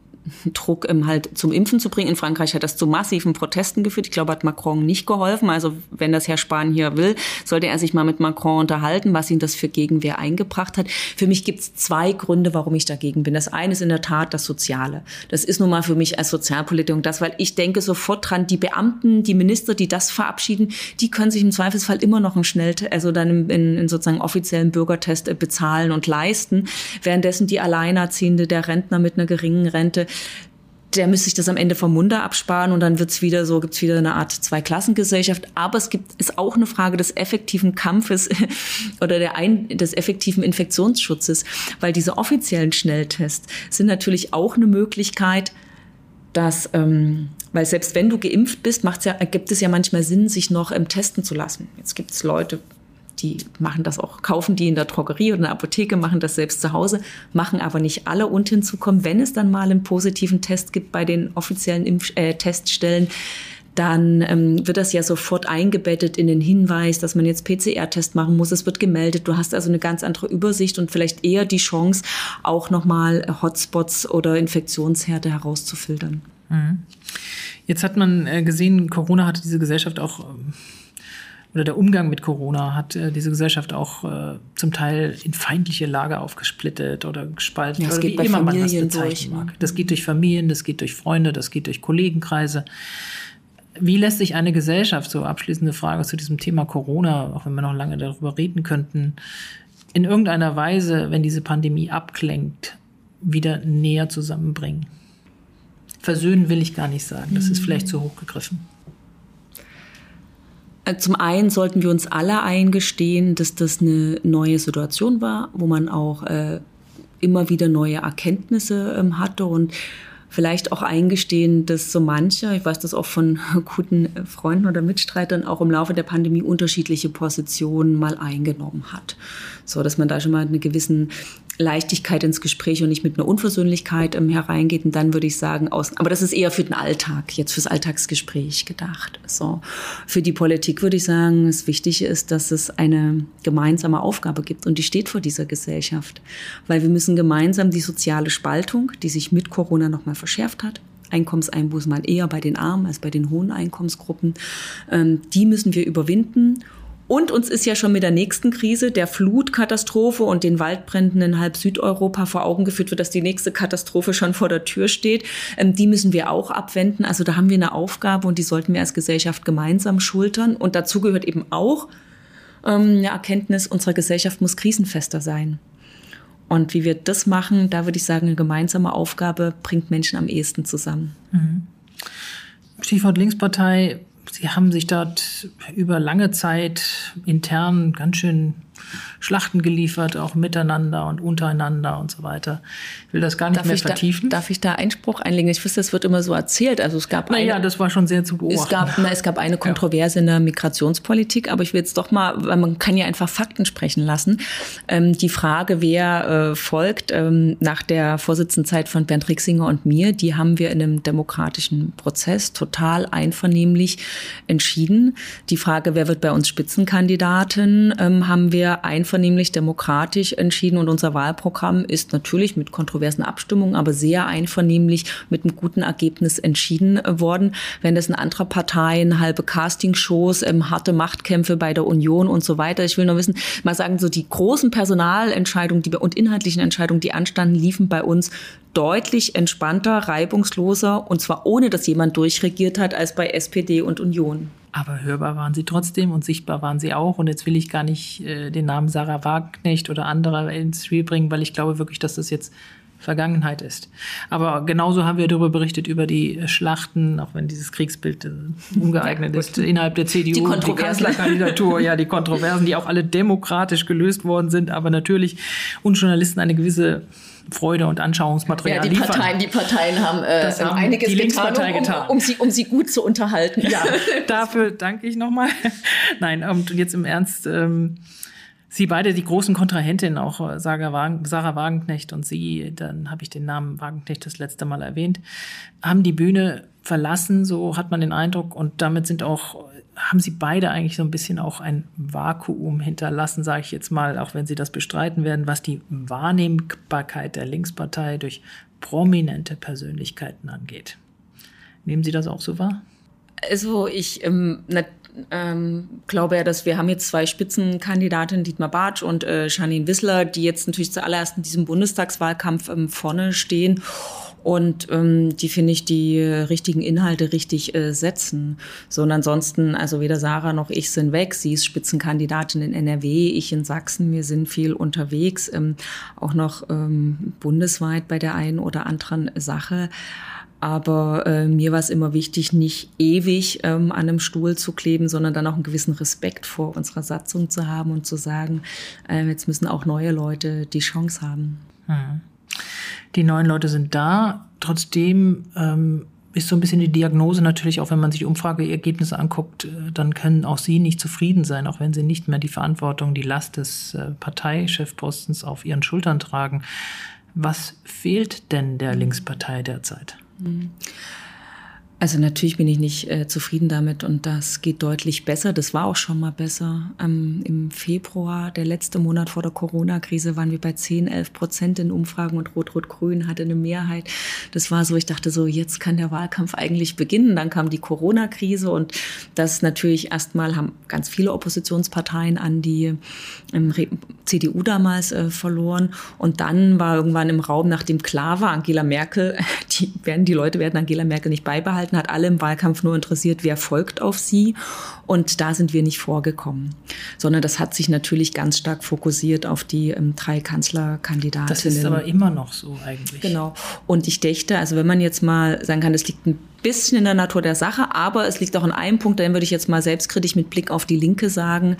Druck ähm, halt zum Impfen zu bringen. In Frankreich hat das zu massiven Protesten geführt. Ich glaube, hat Macron nicht geholfen. Also wenn das Herr Spahn hier will, sollte er sich mal mit Macron unterhalten, was ihn das für Gegenwehr eingebracht hat. Für mich gibt es zwei Gründe, warum ich dagegen bin. Das eine ist in der Tat das Soziale. Das ist nun mal für mich als Sozialpolitiker das, weil ich denke sofort dran, die Beamten, die Minister, die das verabschieden, die können sich im Zweifelsfall immer noch einen Schnell, also dann in, in sozusagen offiziellen Bürgertest äh, bezahlen und leisten, währenddessen die Alleinerziehende, der Rentner mit einer geringen Rente, der müsste sich das am Ende vom Munde absparen und dann wird's wieder so, gibt's wieder eine Art Zweiklassengesellschaft. Aber es gibt, ist auch eine Frage des effektiven Kampfes oder der ein, des effektiven Infektionsschutzes, weil diese offiziellen Schnelltests sind natürlich auch eine Möglichkeit, dass, ähm, weil selbst wenn du geimpft bist, macht's ja, gibt es ja manchmal Sinn, sich noch ähm, testen zu lassen. Jetzt gibt es Leute, die machen das auch, kaufen die in der Drogerie oder in der Apotheke, machen das selbst zu Hause, machen aber nicht alle. Und hinzukommen, wenn es dann mal einen positiven Test gibt bei den offiziellen Impf äh, Teststellen, dann ähm, wird das ja sofort eingebettet in den Hinweis, dass man jetzt PCR-Test machen muss. Es wird gemeldet. Du hast also eine ganz andere Übersicht und vielleicht eher die Chance, auch nochmal Hotspots oder Infektionsherde herauszufiltern. Mhm. Jetzt hat man äh, gesehen, Corona hat diese Gesellschaft auch ähm, oder der Umgang mit Corona hat äh, diese Gesellschaft auch äh, zum Teil in feindliche Lager aufgesplittet oder gespalten. Ja, das geht immer Familien man das bezeichnen durch, ne? mag. Das geht durch Familien, das geht durch Freunde, das geht durch Kollegenkreise. Wie lässt sich eine Gesellschaft, so abschließende Frage zu diesem Thema Corona, auch wenn wir noch lange darüber reden könnten, in irgendeiner Weise, wenn diese Pandemie abklingt, wieder näher zusammenbringen? Versöhnen will ich gar nicht sagen, das ist vielleicht zu hoch gegriffen. Äh, zum einen sollten wir uns alle eingestehen, dass das eine neue Situation war, wo man auch äh, immer wieder neue Erkenntnisse ähm, hatte und vielleicht auch eingestehen, dass so mancher, ich weiß das auch von guten Freunden oder Mitstreitern, auch im Laufe der Pandemie unterschiedliche Positionen mal eingenommen hat. So, dass man da schon mal einen gewissen Leichtigkeit ins Gespräch und nicht mit einer Unversöhnlichkeit ähm, hereingeht. Und dann würde ich sagen, aus, aber das ist eher für den Alltag, jetzt fürs Alltagsgespräch gedacht. So. Für die Politik würde ich sagen, das Wichtige ist, dass es eine gemeinsame Aufgabe gibt und die steht vor dieser Gesellschaft. Weil wir müssen gemeinsam die soziale Spaltung, die sich mit Corona nochmal verschärft hat, Einkommenseinbußen mal eher bei den Armen als bei den hohen Einkommensgruppen, ähm, die müssen wir überwinden und uns ist ja schon mit der nächsten Krise, der Flutkatastrophe und den Waldbränden in halb Südeuropa vor Augen geführt wird, dass die nächste Katastrophe schon vor der Tür steht. Ähm, die müssen wir auch abwenden. Also da haben wir eine Aufgabe und die sollten wir als Gesellschaft gemeinsam schultern. Und dazu gehört eben auch ähm, eine Erkenntnis, unsere Gesellschaft muss krisenfester sein. Und wie wir das machen, da würde ich sagen, eine gemeinsame Aufgabe bringt Menschen am ehesten zusammen. Mhm. Stichwort Linkspartei Sie haben sich dort über lange Zeit intern ganz schön Schlachten geliefert, auch miteinander und untereinander und so weiter. Ich will das gar nicht darf mehr vertiefen. Da, darf ich da Einspruch einlegen? Ich wüsste, das wird immer so erzählt. Also es gab naja, eine, das war schon sehr zu beobachten. Es gab, na, es gab eine Kontroverse ja. in der Migrationspolitik, aber ich will jetzt doch mal, weil man kann ja einfach Fakten sprechen lassen. Ähm, die Frage, wer äh, folgt ähm, nach der Vorsitzendenzeit von Bernd Rixinger und mir, die haben wir in einem demokratischen Prozess total einvernehmlich entschieden. Die Frage, wer wird bei uns Spitzenkandidatin, ähm, haben wir einvernehmlich demokratisch entschieden und unser Wahlprogramm ist natürlich mit kontroversen Abstimmungen, aber sehr einvernehmlich mit einem guten Ergebnis entschieden worden. Wenn das in anderen Parteien halbe Castingshows, ähm, harte Machtkämpfe bei der Union und so weiter. Ich will nur wissen, mal sagen, so die großen Personalentscheidungen die, und inhaltlichen Entscheidungen, die anstanden, liefen bei uns deutlich entspannter, reibungsloser und zwar ohne, dass jemand durchregiert hat als bei SPD und Union. Aber hörbar waren sie trotzdem und sichtbar waren sie auch. Und jetzt will ich gar nicht äh, den Namen Sarah Wagenknecht oder anderer ins Spiel bringen, weil ich glaube wirklich, dass das jetzt Vergangenheit ist. Aber genauso haben wir darüber berichtet, über die Schlachten, auch wenn dieses Kriegsbild äh, ungeeignet ja, ist, innerhalb der CDU, die, die Kanzlerkandidatur, ja, die Kontroversen, die auch alle demokratisch gelöst worden sind, aber natürlich uns Journalisten eine gewisse Freude und Anschauungsmaterial ja, die liefern. Parteien, die Parteien haben, äh, das haben einiges die getan, um, getan. Um, sie, um sie gut zu unterhalten. Ja, dafür danke ich nochmal. Nein, und jetzt im Ernst, ähm, Sie beide, die großen Kontrahentinnen, auch äh, Sarah, Wagenknecht und Sie, dann habe ich den Namen Wagenknecht das letzte Mal erwähnt, haben die Bühne verlassen, so hat man den Eindruck, und damit sind auch haben Sie beide eigentlich so ein bisschen auch ein Vakuum hinterlassen, sage ich jetzt mal, auch wenn Sie das bestreiten werden, was die Wahrnehmbarkeit der Linkspartei durch prominente Persönlichkeiten angeht. Nehmen Sie das auch so wahr? Also ich ähm, na, ähm, glaube ja, dass wir haben jetzt zwei Spitzenkandidatinnen, Dietmar Bartsch und äh, Janine Wissler, die jetzt natürlich zuallererst in diesem Bundestagswahlkampf ähm, vorne stehen und ähm, die finde ich die richtigen Inhalte richtig äh, setzen. So und ansonsten, also weder Sarah noch ich sind weg. Sie ist Spitzenkandidatin in NRW, ich in Sachsen. Wir sind viel unterwegs, ähm, auch noch ähm, bundesweit bei der einen oder anderen Sache. Aber äh, mir war es immer wichtig, nicht ewig ähm, an einem Stuhl zu kleben, sondern dann auch einen gewissen Respekt vor unserer Satzung zu haben und zu sagen, äh, jetzt müssen auch neue Leute die Chance haben. Hm. Die neuen Leute sind da. Trotzdem ähm, ist so ein bisschen die Diagnose natürlich, auch wenn man sich Umfrageergebnisse anguckt, äh, dann können auch Sie nicht zufrieden sein, auch wenn Sie nicht mehr die Verantwortung, die Last des äh, Parteichefpostens auf Ihren Schultern tragen. Was fehlt denn der Linkspartei derzeit? Mhm. Also natürlich bin ich nicht äh, zufrieden damit und das geht deutlich besser. Das war auch schon mal besser. Ähm, Im Februar, der letzte Monat vor der Corona-Krise, waren wir bei 10, 11 Prozent in Umfragen und Rot-Rot-Grün hatte eine Mehrheit. Das war so, ich dachte so, jetzt kann der Wahlkampf eigentlich beginnen. Dann kam die Corona-Krise und das natürlich erstmal haben ganz viele Oppositionsparteien an die ähm, CDU damals äh, verloren. Und dann war irgendwann im Raum, nachdem klar war, Angela Merkel, die werden, die Leute werden Angela Merkel nicht beibehalten gehalten, hat alle im Wahlkampf nur interessiert, wer folgt auf sie. Und da sind wir nicht vorgekommen, sondern das hat sich natürlich ganz stark fokussiert auf die ähm, drei Kanzlerkandidatinnen. Das ist aber immer noch so eigentlich. Genau. Und ich dächte, also wenn man jetzt mal sagen kann, das liegt ein bisschen in der Natur der Sache, aber es liegt auch in einem Punkt, den würde ich jetzt mal selbstkritisch mit Blick auf die Linke sagen.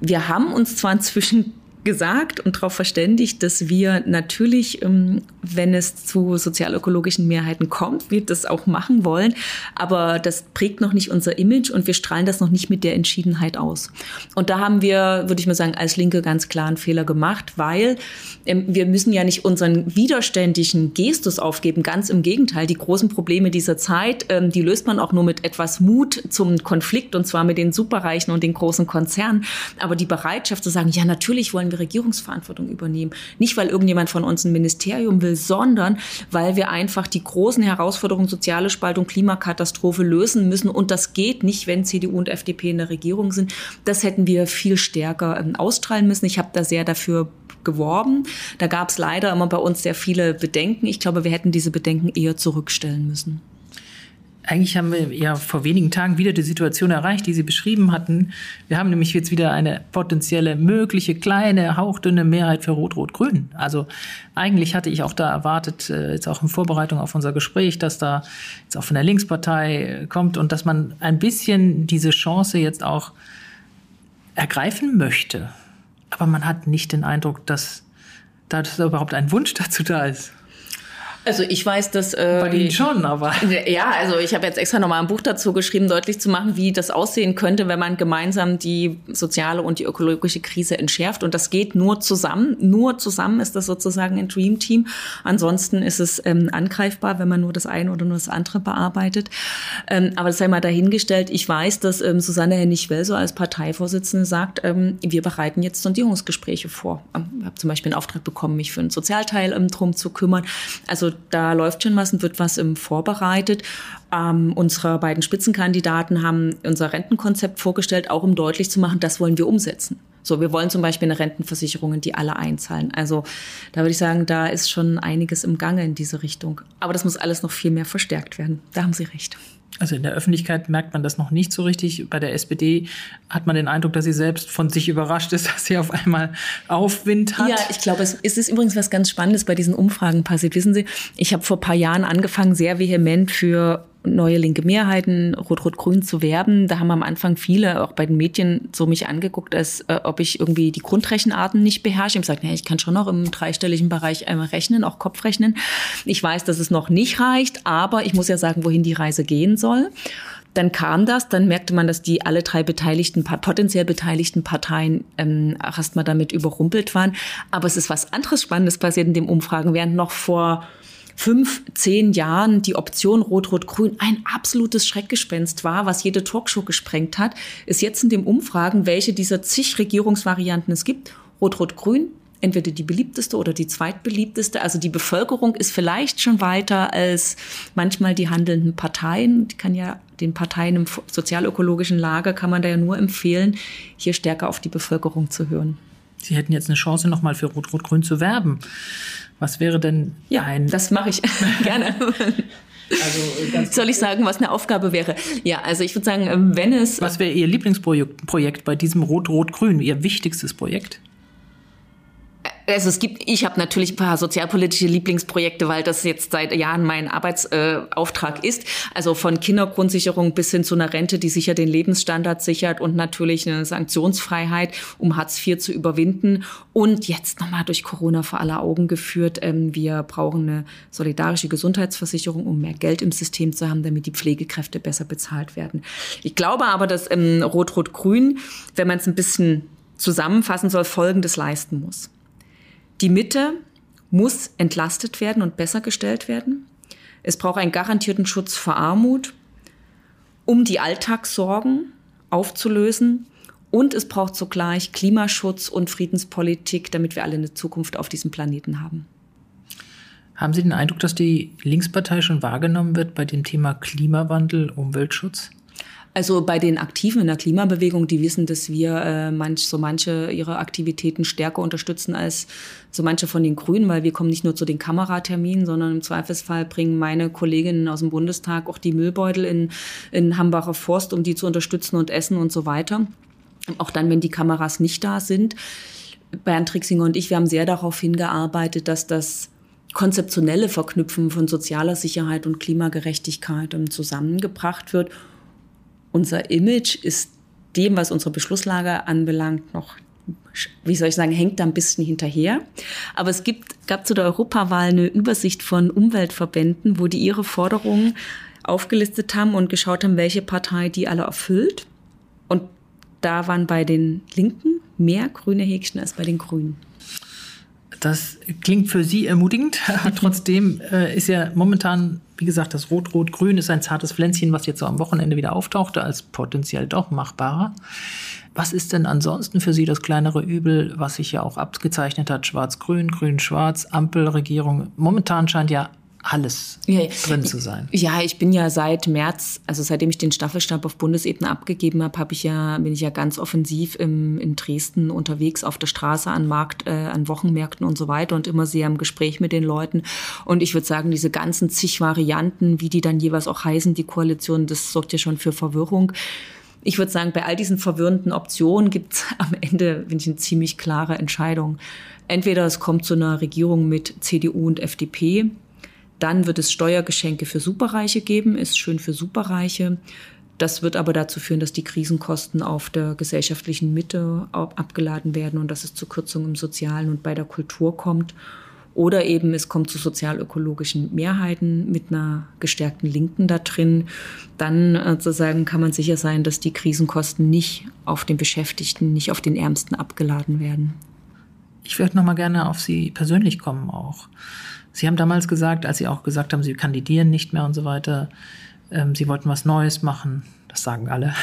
Wir haben uns zwar inzwischen gesagt und darauf verständigt, dass wir natürlich, ähm, wenn es zu sozialökologischen Mehrheiten kommt, wir das auch machen wollen. Aber das prägt noch nicht unser Image und wir strahlen das noch nicht mit der Entschiedenheit aus. Und da haben wir, würde ich mal sagen, als Linke ganz klar einen Fehler gemacht, weil ähm, wir müssen ja nicht unseren widerständigen Gestus aufgeben. Ganz im Gegenteil, die großen Probleme dieser Zeit, ähm, die löst man auch nur mit etwas Mut zum Konflikt und zwar mit den Superreichen und den großen Konzernen. Aber die Bereitschaft zu sagen, ja, natürlich wollen wir Regierungsverantwortung übernehmen. Nicht, weil irgendjemand von uns ein Ministerium will, sondern weil wir einfach die großen Herausforderungen soziale Spaltung, Klimakatastrophe lösen müssen. Und das geht nicht, wenn CDU und FDP in der Regierung sind. Das hätten wir viel stärker ähm, ausstrahlen müssen. Ich habe da sehr dafür geworben. Da gab es leider immer bei uns sehr viele Bedenken. Ich glaube, wir hätten diese Bedenken eher zurückstellen müssen. Eigentlich haben wir ja vor wenigen Tagen wieder die Situation erreicht, die Sie beschrieben hatten. Wir haben nämlich jetzt wieder eine potenzielle mögliche kleine, hauchdünne Mehrheit für Rot-Rot-Grün. Also eigentlich hatte ich auch da erwartet, äh, jetzt auch in Vorbereitung auf unser Gespräch, dass da jetzt auch von der Linkspartei äh, kommt und dass man ein bisschen diese Chance jetzt auch ergreifen möchte. Aber man hat nicht den Eindruck, dass da überhaupt ein Wunsch dazu da ist. Also ich weiß, dass äh, bei Ihnen schon, aber ja, also ich habe jetzt extra nochmal ein Buch dazu geschrieben, deutlich zu machen, wie das aussehen könnte, wenn man gemeinsam die soziale und die ökologische Krise entschärft. Und das geht nur zusammen. Nur zusammen ist das sozusagen ein Dream Team. Ansonsten ist es ähm, angreifbar, wenn man nur das eine oder nur das andere bearbeitet. Ähm, aber das sei mal dahingestellt. Ich weiß, dass ähm, Susanne Hennig-Welso als Parteivorsitzende sagt, ähm, wir bereiten jetzt Sondierungsgespräche vor. Ähm, ich habe zum Beispiel einen Auftrag bekommen, mich für einen Sozialteil ähm, drum zu kümmern. Also da läuft schon was und wird was im vorbereitet. Ähm, unsere beiden Spitzenkandidaten haben unser Rentenkonzept vorgestellt, auch um deutlich zu machen, das wollen wir umsetzen. So, wir wollen zum Beispiel eine Rentenversicherung, in die alle einzahlen. Also da würde ich sagen, da ist schon einiges im Gange in diese Richtung. Aber das muss alles noch viel mehr verstärkt werden. Da haben Sie recht. Also in der Öffentlichkeit merkt man das noch nicht so richtig. Bei der SPD hat man den Eindruck, dass sie selbst von sich überrascht ist, dass sie auf einmal Aufwind hat. Ja, ich glaube, es ist übrigens was ganz Spannendes bei diesen Umfragen passiert. Wissen Sie, ich habe vor paar Jahren angefangen, sehr vehement für neue linke Mehrheiten, Rot-Rot-Grün zu werben. Da haben am Anfang viele, auch bei den Medien, so mich angeguckt, als äh, ob ich irgendwie die Grundrechenarten nicht beherrsche. Ich habe gesagt, nee, ich kann schon noch im dreistelligen Bereich einmal rechnen, auch Kopfrechnen. Ich weiß, dass es noch nicht reicht, aber ich muss ja sagen, wohin die Reise gehen soll. Dann kam das, dann merkte man, dass die alle drei beteiligten, potenziell beteiligten Parteien ähm, erstmal damit überrumpelt waren. Aber es ist was anderes Spannendes passiert in dem Umfragen, während noch vor fünf, zehn Jahren die Option Rot-Rot-Grün ein absolutes Schreckgespenst war, was jede Talkshow gesprengt hat, ist jetzt in dem Umfragen, welche dieser zig Regierungsvarianten es gibt, Rot-Rot-Grün, entweder die beliebteste oder die zweitbeliebteste. Also die Bevölkerung ist vielleicht schon weiter als manchmal die handelnden Parteien. Die kann ja den Parteien im sozialökologischen Lager kann man da ja nur empfehlen, hier stärker auf die Bevölkerung zu hören. Sie hätten jetzt eine Chance, nochmal für Rot-Rot-Grün zu werben. Was wäre denn ja, ein... das mache ich gerne. Also, Soll ich sagen, was eine Aufgabe wäre? Ja, also ich würde sagen, ähm, wenn es... Was wäre Ihr Lieblingsprojekt bei diesem Rot-Rot-Grün, Ihr wichtigstes Projekt? Also es gibt, ich habe natürlich ein paar sozialpolitische Lieblingsprojekte, weil das jetzt seit Jahren mein Arbeitsauftrag äh, ist. Also von Kindergrundsicherung bis hin zu einer Rente, die sicher den Lebensstandard sichert und natürlich eine Sanktionsfreiheit, um Hartz IV zu überwinden. Und jetzt nochmal durch Corona vor aller Augen geführt, ähm, wir brauchen eine solidarische Gesundheitsversicherung, um mehr Geld im System zu haben, damit die Pflegekräfte besser bezahlt werden. Ich glaube aber, dass ähm, Rot-Rot-Grün, wenn man es ein bisschen zusammenfassen soll, Folgendes leisten muss. Die Mitte muss entlastet werden und besser gestellt werden. Es braucht einen garantierten Schutz vor Armut, um die Alltagssorgen aufzulösen. Und es braucht zugleich Klimaschutz und Friedenspolitik, damit wir alle eine Zukunft auf diesem Planeten haben. Haben Sie den Eindruck, dass die Linkspartei schon wahrgenommen wird bei dem Thema Klimawandel, Umweltschutz? Also bei den Aktiven in der Klimabewegung, die wissen, dass wir äh, manch, so manche ihre Aktivitäten stärker unterstützen als so manche von den Grünen, weil wir kommen nicht nur zu den Kameraterminen, sondern im Zweifelsfall bringen meine Kolleginnen aus dem Bundestag auch die Müllbeutel in, in Hambacher Forst, um die zu unterstützen und essen und so weiter. Auch dann, wenn die Kameras nicht da sind. Bernd Trixinger und ich, wir haben sehr darauf hingearbeitet, dass das konzeptionelle Verknüpfen von sozialer Sicherheit und Klimagerechtigkeit zusammengebracht wird unser Image ist dem, was unsere Beschlusslage anbelangt, noch wie soll ich sagen, hängt da ein bisschen hinterher. Aber es gibt, gab zu der Europawahl eine Übersicht von Umweltverbänden, wo die ihre Forderungen aufgelistet haben und geschaut haben, welche Partei die alle erfüllt. Und da waren bei den Linken mehr grüne Häkchen als bei den Grünen. Das klingt für Sie ermutigend. Trotzdem äh, ist ja momentan, wie gesagt, das Rot-Rot-Grün ist ein zartes Pflänzchen, was jetzt so am Wochenende wieder auftauchte, als potenziell doch machbarer. Was ist denn ansonsten für Sie das kleinere Übel, was sich ja auch abgezeichnet hat? Schwarz-Grün, Grün-Schwarz, Ampelregierung. Momentan scheint ja alles ja, drin zu sein. Ja, ich bin ja seit März, also seitdem ich den Staffelstab auf Bundesebene abgegeben habe, habe ich ja bin ich ja ganz offensiv im, in Dresden unterwegs auf der Straße an Markt, äh, an Wochenmärkten und so weiter und immer sehr im Gespräch mit den Leuten. Und ich würde sagen, diese ganzen zig Varianten, wie die dann jeweils auch heißen, die Koalition, das sorgt ja schon für Verwirrung. Ich würde sagen, bei all diesen verwirrenden Optionen gibt es am Ende, finde ich, eine ziemlich klare Entscheidung. Entweder es kommt zu einer Regierung mit CDU und FDP, dann wird es Steuergeschenke für Superreiche geben, ist schön für Superreiche. Das wird aber dazu führen, dass die Krisenkosten auf der gesellschaftlichen Mitte abgeladen werden und dass es zu Kürzungen im Sozialen und bei der Kultur kommt. Oder eben es kommt zu sozialökologischen Mehrheiten mit einer gestärkten Linken da drin. Dann äh, sozusagen kann man sicher sein, dass die Krisenkosten nicht auf den Beschäftigten, nicht auf den Ärmsten abgeladen werden. Ich würde noch mal gerne auf Sie persönlich kommen auch. Sie haben damals gesagt, als Sie auch gesagt haben, Sie kandidieren nicht mehr und so weiter, ähm, Sie wollten was Neues machen. Das sagen alle.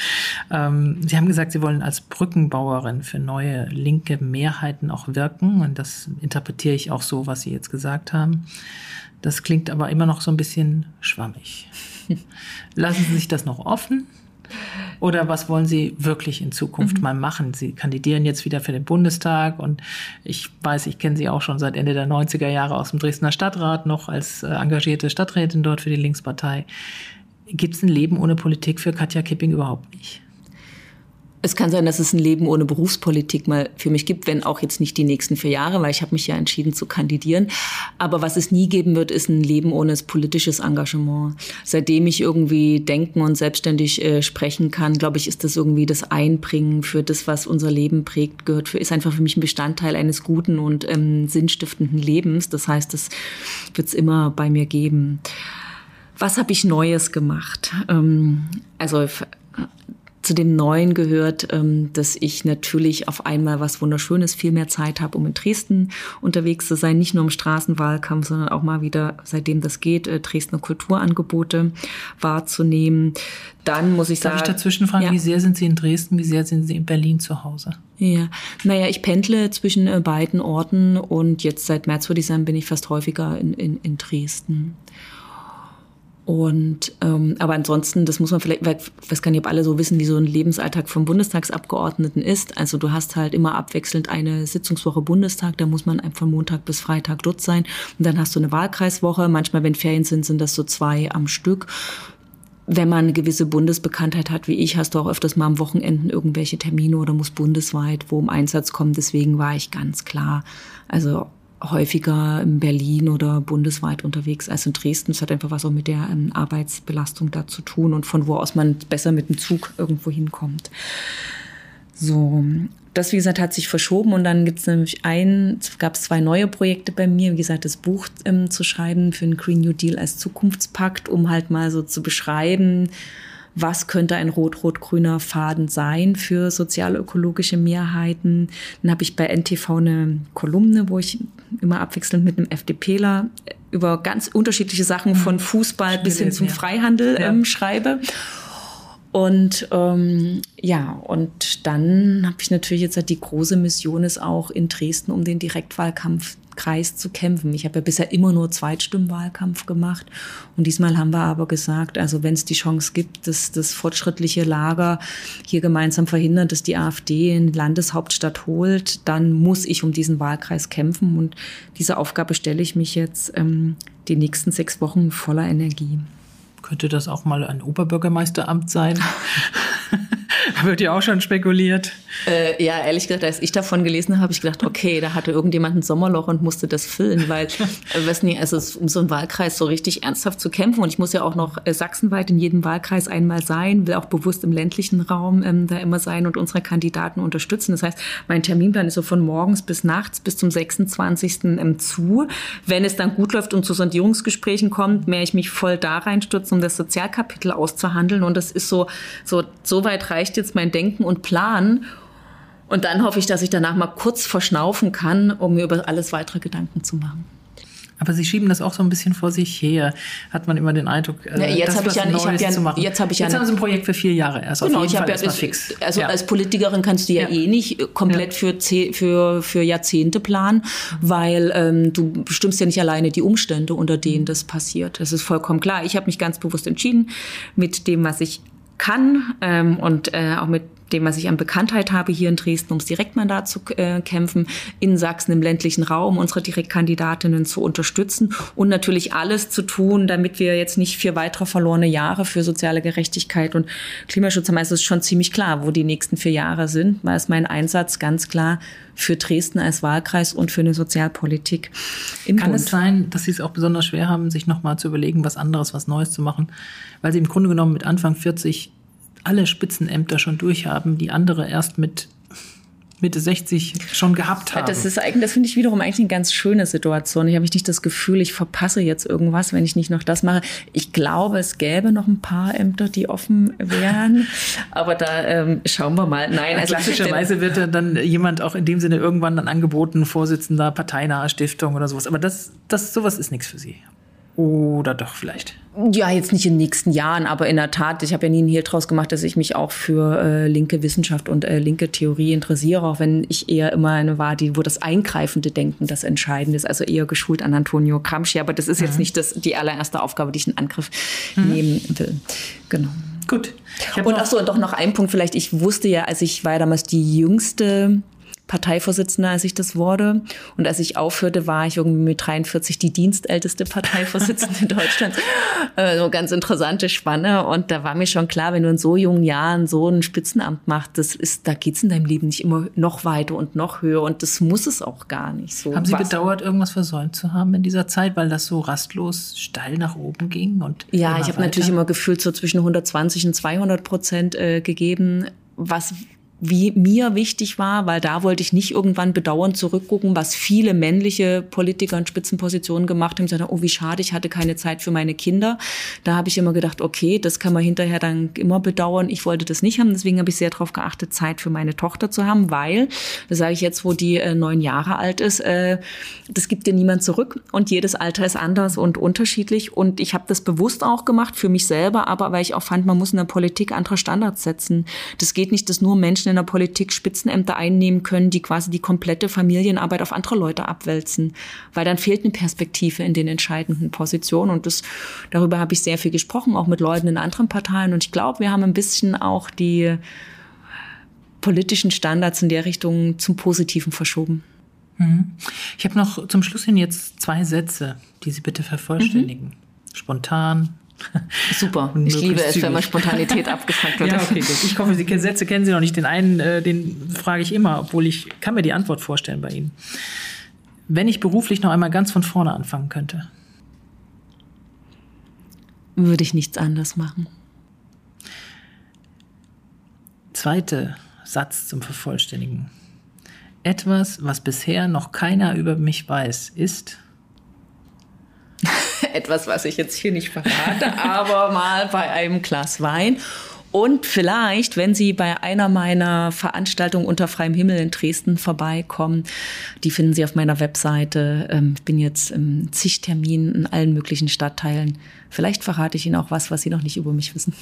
ähm, Sie haben gesagt, Sie wollen als Brückenbauerin für neue linke Mehrheiten auch wirken. Und das interpretiere ich auch so, was Sie jetzt gesagt haben. Das klingt aber immer noch so ein bisschen schwammig. Lassen Sie sich das noch offen? Oder was wollen Sie wirklich in Zukunft mhm. mal machen? Sie kandidieren jetzt wieder für den Bundestag und ich weiß, ich kenne Sie auch schon seit Ende der 90er Jahre aus dem Dresdner Stadtrat noch als äh, engagierte Stadträtin dort für die Linkspartei. Gibt es ein Leben ohne Politik für Katja Kipping überhaupt nicht? Es kann sein, dass es ein Leben ohne Berufspolitik mal für mich gibt, wenn auch jetzt nicht die nächsten vier Jahre, weil ich habe mich ja entschieden zu kandidieren. Aber was es nie geben wird, ist ein Leben ohne politisches Engagement. Seitdem ich irgendwie denken und selbstständig äh, sprechen kann, glaube ich, ist das irgendwie das Einbringen für das, was unser Leben prägt, gehört für, ist einfach für mich ein Bestandteil eines guten und ähm, sinnstiftenden Lebens. Das heißt, das wird es immer bei mir geben. Was habe ich Neues gemacht? Ähm, also zu dem Neuen gehört, ähm, dass ich natürlich auf einmal was Wunderschönes, viel mehr Zeit habe, um in Dresden unterwegs zu sein. Nicht nur im Straßenwahlkampf, sondern auch mal wieder, seitdem das geht, äh, Dresdner Kulturangebote wahrzunehmen. Dann muss ich Darf sagen. ich dazwischen fragen, Ja. wie sehr sind Sie in Dresden, wie sehr sind Sie in Berlin zu Hause? Ja, naja, ich pendle zwischen äh, beiden Orten und jetzt seit März, würde ich sagen, bin ich fast häufiger in, in, in Dresden. Und ähm, aber ansonsten, das muss man vielleicht, weil ich weiß gar nicht, ob alle so wissen, wie so ein Lebensalltag vom Bundestagsabgeordneten ist. Also du hast halt immer abwechselnd eine Sitzungswoche Bundestag, da muss man von Montag bis Freitag dort sein. Und dann hast du eine Wahlkreiswoche. Manchmal, wenn Ferien sind, sind das so zwei am Stück wenn man eine gewisse Bundesbekanntheit hat, wie ich, hast du auch öfters mal am Wochenenden irgendwelche Termine oder muss bundesweit wo im Einsatz kommen. Deswegen war ich ganz klar, also häufiger in Berlin oder bundesweit unterwegs als in Dresden. Das hat einfach was auch mit der ähm, Arbeitsbelastung da zu tun und von wo aus man besser mit dem Zug irgendwo hinkommt. So, das, wie gesagt, hat sich verschoben und dann gibt es nämlich ein, gab es zwei neue Projekte bei mir, wie gesagt, das Buch ähm, zu schreiben für den Green New Deal als Zukunftspakt, um halt mal so zu beschreiben, was könnte ein rot-rot-grüner Faden sein für sozial-ökologische Mehrheiten. Dann habe ich bei NTV eine Kolumne, wo ich immer abwechselnd mit einem FDPler über ganz unterschiedliche Sachen von Fußball bis hin zum ja. Freihandel Ja. ähm, schreibe. Und ähm, ja, und dann habe ich natürlich jetzt halt die große Mission ist auch in Dresden, um den Direktwahlkampfkreis zu kämpfen. Ich habe ja bisher immer nur Zweitstimmenwahlkampf gemacht und diesmal haben wir aber gesagt, also wenn es die Chance gibt, dass das fortschrittliche Lager hier gemeinsam verhindert, dass die AfD in Landeshauptstadt holt, dann muss ich um diesen Wahlkreis kämpfen und diese Aufgabe stelle ich mich jetzt ähm, die nächsten sechs Wochen voller Energie. Könnte das auch mal ein Oberbürgermeisteramt sein? da wird ja auch schon spekuliert. Äh, ja, ehrlich gesagt, als ich davon gelesen habe, habe ich gedacht, okay, da hatte irgendjemand ein Sommerloch und musste das füllen, weil, äh, weiß nicht, also es- um so einen Wahlkreis so richtig ernsthaft zu kämpfen und ich muss ja auch noch äh, sachsenweit in jedem Wahlkreis einmal sein, will auch bewusst im ländlichen Raum ähm, da immer sein und unsere Kandidaten unterstützen. Das heißt, mein Terminplan ist so von morgens bis nachts bis zum 26. Ähm, zu. Wenn es dann gut läuft und zu Sondierungsgesprächen kommt, mehr ich mich voll da reinstürzen, um das Sozialkapitel auszuhandeln und das ist so, so, so weit reicht jetzt mein Denken und Plan. Und dann hoffe ich, dass ich danach mal kurz verschnaufen kann, um mir über alles weitere Gedanken zu machen. Aber Sie schieben das auch so ein bisschen vor sich her, hat man immer den Eindruck. äh, Ja, jetzt das habe ich ja- ich ja- zu machen. jetzt habe ich ja jetzt eine- haben Sie ein Projekt für vier Jahre erst. Genau, ich habe ja das, fix. also Ja. als Politikerin kannst du ja, Ja. eh nicht komplett für, für, für Jahrzehnte planen, weil ähm, du bestimmst ja nicht alleine die Umstände, unter denen das passiert. Das ist vollkommen klar. Ich habe mich ganz bewusst entschieden, mit dem, was ich kann ähm, und äh, auch mit dem, was ich an Bekanntheit habe hier in Dresden, ums Direktmandat zu äh, kämpfen, in Sachsen im ländlichen Raum unsere Direktkandidatinnen zu unterstützen und natürlich alles zu tun, damit wir jetzt nicht vier weitere verlorene Jahre für soziale Gerechtigkeit und Klimaschutz haben. Also es ist schon ziemlich klar, wo die nächsten vier Jahre sind, weil es mein Einsatz ganz klar für Dresden als Wahlkreis und für eine Sozialpolitik im Kann Bund. es sein, dass Sie es auch besonders schwer haben, sich nochmal zu überlegen, was anderes, was Neues zu machen? Weil Sie im Grunde genommen mit Anfang 40 alle Spitzenämter schon durchhaben, die andere erst mit Mitte 60 schon gehabt haben. Das ist eigentlich, das finde ich wiederum eigentlich eine ganz schöne Situation. Ich habe nicht das Gefühl, ich verpasse jetzt irgendwas, wenn ich nicht noch das mache. Ich glaube, es gäbe noch ein paar Ämter, die offen wären, aber da ähm, schauen wir mal. Nein, also Klassischerweise wird dann jemand auch in dem Sinne irgendwann dann angeboten, Vorsitzender parteinaher Stiftung oder sowas. Aber das, das sowas ist nichts für Sie. Oder doch vielleicht. Ja, jetzt nicht in den nächsten Jahren, aber in der Tat, ich habe ja nie einen Hehl draus gemacht, dass ich mich auch für äh, linke Wissenschaft und äh, linke Theorie interessiere, auch wenn ich eher immer eine war, die, wo das eingreifende Denken das Entscheidende ist, also eher geschult an Antonio Gramsci, aber das ist jetzt nicht das, die allererste Aufgabe, die ich in Angriff nehmen will. Genau. Gut. Und ach so, und doch noch ein Punkt vielleicht. Ich wusste ja, als ich war ja damals die jüngste Parteivorsitzende, als ich das wurde. Und als ich aufhörte, war ich irgendwie mit 43 die dienstälteste Parteivorsitzende Deutschlands. Äh, so ganz interessante Spanne. Und da war mir schon klar, wenn du in so jungen Jahren so ein Spitzenamt machst, das ist, da geht's in deinem Leben nicht immer noch weiter und noch höher. Und das muss es auch gar nicht so. Haben Sie Was- bedauert, irgendwas versäumt zu haben in dieser Zeit, weil das so rastlos steil nach oben ging? Und Ja, ich habe natürlich immer gefühlt so zwischen 120 und 200 Prozent äh, gegeben, was wie mir wichtig war, weil da wollte ich nicht irgendwann bedauernd zurückgucken, was viele männliche Politiker in Spitzenpositionen gemacht haben, sagen, oh wie schade, ich hatte keine Zeit für meine Kinder. Da habe ich immer gedacht, okay, das kann man hinterher dann immer bedauern. Ich wollte das nicht haben, deswegen habe ich sehr darauf geachtet, Zeit für meine Tochter zu haben, weil, das sage ich jetzt, wo die äh, neun Jahre alt ist, äh, das gibt dir niemand zurück und jedes Alter ist anders und unterschiedlich und ich habe das bewusst auch gemacht für mich selber, aber weil ich auch fand, man muss in der Politik andere Standards setzen. Das geht nicht, dass nur Menschen in der Politik Spitzenämter einnehmen können, die quasi die komplette Familienarbeit auf andere Leute abwälzen, weil dann fehlt eine Perspektive in den entscheidenden Positionen und das, darüber habe ich sehr viel gesprochen, auch mit Leuten in anderen Parteien und ich glaube, wir haben ein bisschen auch die politischen Standards in der Richtung zum Positiven verschoben. Mhm. Ich habe noch zum Schluss hin jetzt zwei Sätze, die Sie bitte vervollständigen. Mhm. Spontan, Super. Ich liebe es, wenn man Spontanität abgefragt wird. Ja, okay, gut. Ich hoffe, Sie Sätze kennen Sie noch nicht. Den einen, äh, den frage ich immer, obwohl ich kann mir die Antwort vorstellen bei Ihnen. Wenn ich beruflich noch einmal ganz von vorne anfangen könnte. Würde ich nichts anders machen. Zweiter Satz zum Vervollständigen. Etwas, was bisher noch keiner über mich weiß, ist etwas, was ich jetzt hier nicht verrate, aber mal bei einem Glas Wein. Und vielleicht, wenn Sie bei einer meiner Veranstaltungen unter freiem Himmel in Dresden vorbeikommen, die finden Sie auf meiner Webseite. Ähm, ich bin jetzt im zig in allen möglichen Stadtteilen. Vielleicht verrate ich Ihnen auch was, was Sie noch nicht über mich wissen.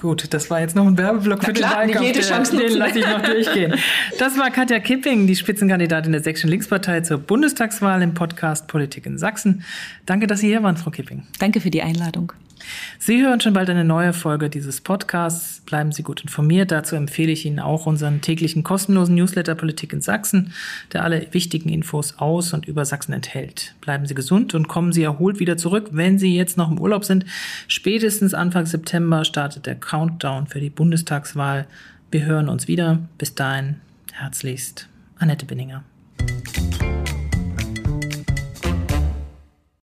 Gut, das war jetzt noch ein Werbeblock für klar, den Wahlkampf. Jede Chance den lasse ich noch durchgehen. Das war Katja Kipping, die Spitzenkandidatin der Sächsischen Linkspartei zur Bundestagswahl im Podcast Politik in Sachsen. Danke, dass Sie hier waren, Frau Kipping. Danke für die Einladung. Sie hören schon bald eine neue Folge dieses Podcasts. Bleiben Sie gut informiert. Dazu empfehle ich Ihnen auch unseren täglichen kostenlosen Newsletter Politik in Sachsen, der alle wichtigen Infos aus und über Sachsen enthält. Bleiben Sie gesund und kommen Sie erholt wieder zurück, wenn Sie jetzt noch im Urlaub sind. Spätestens Anfang September startet der Countdown für die Bundestagswahl. Wir hören uns wieder. Bis dahin, herzlichst, Annette Binninger.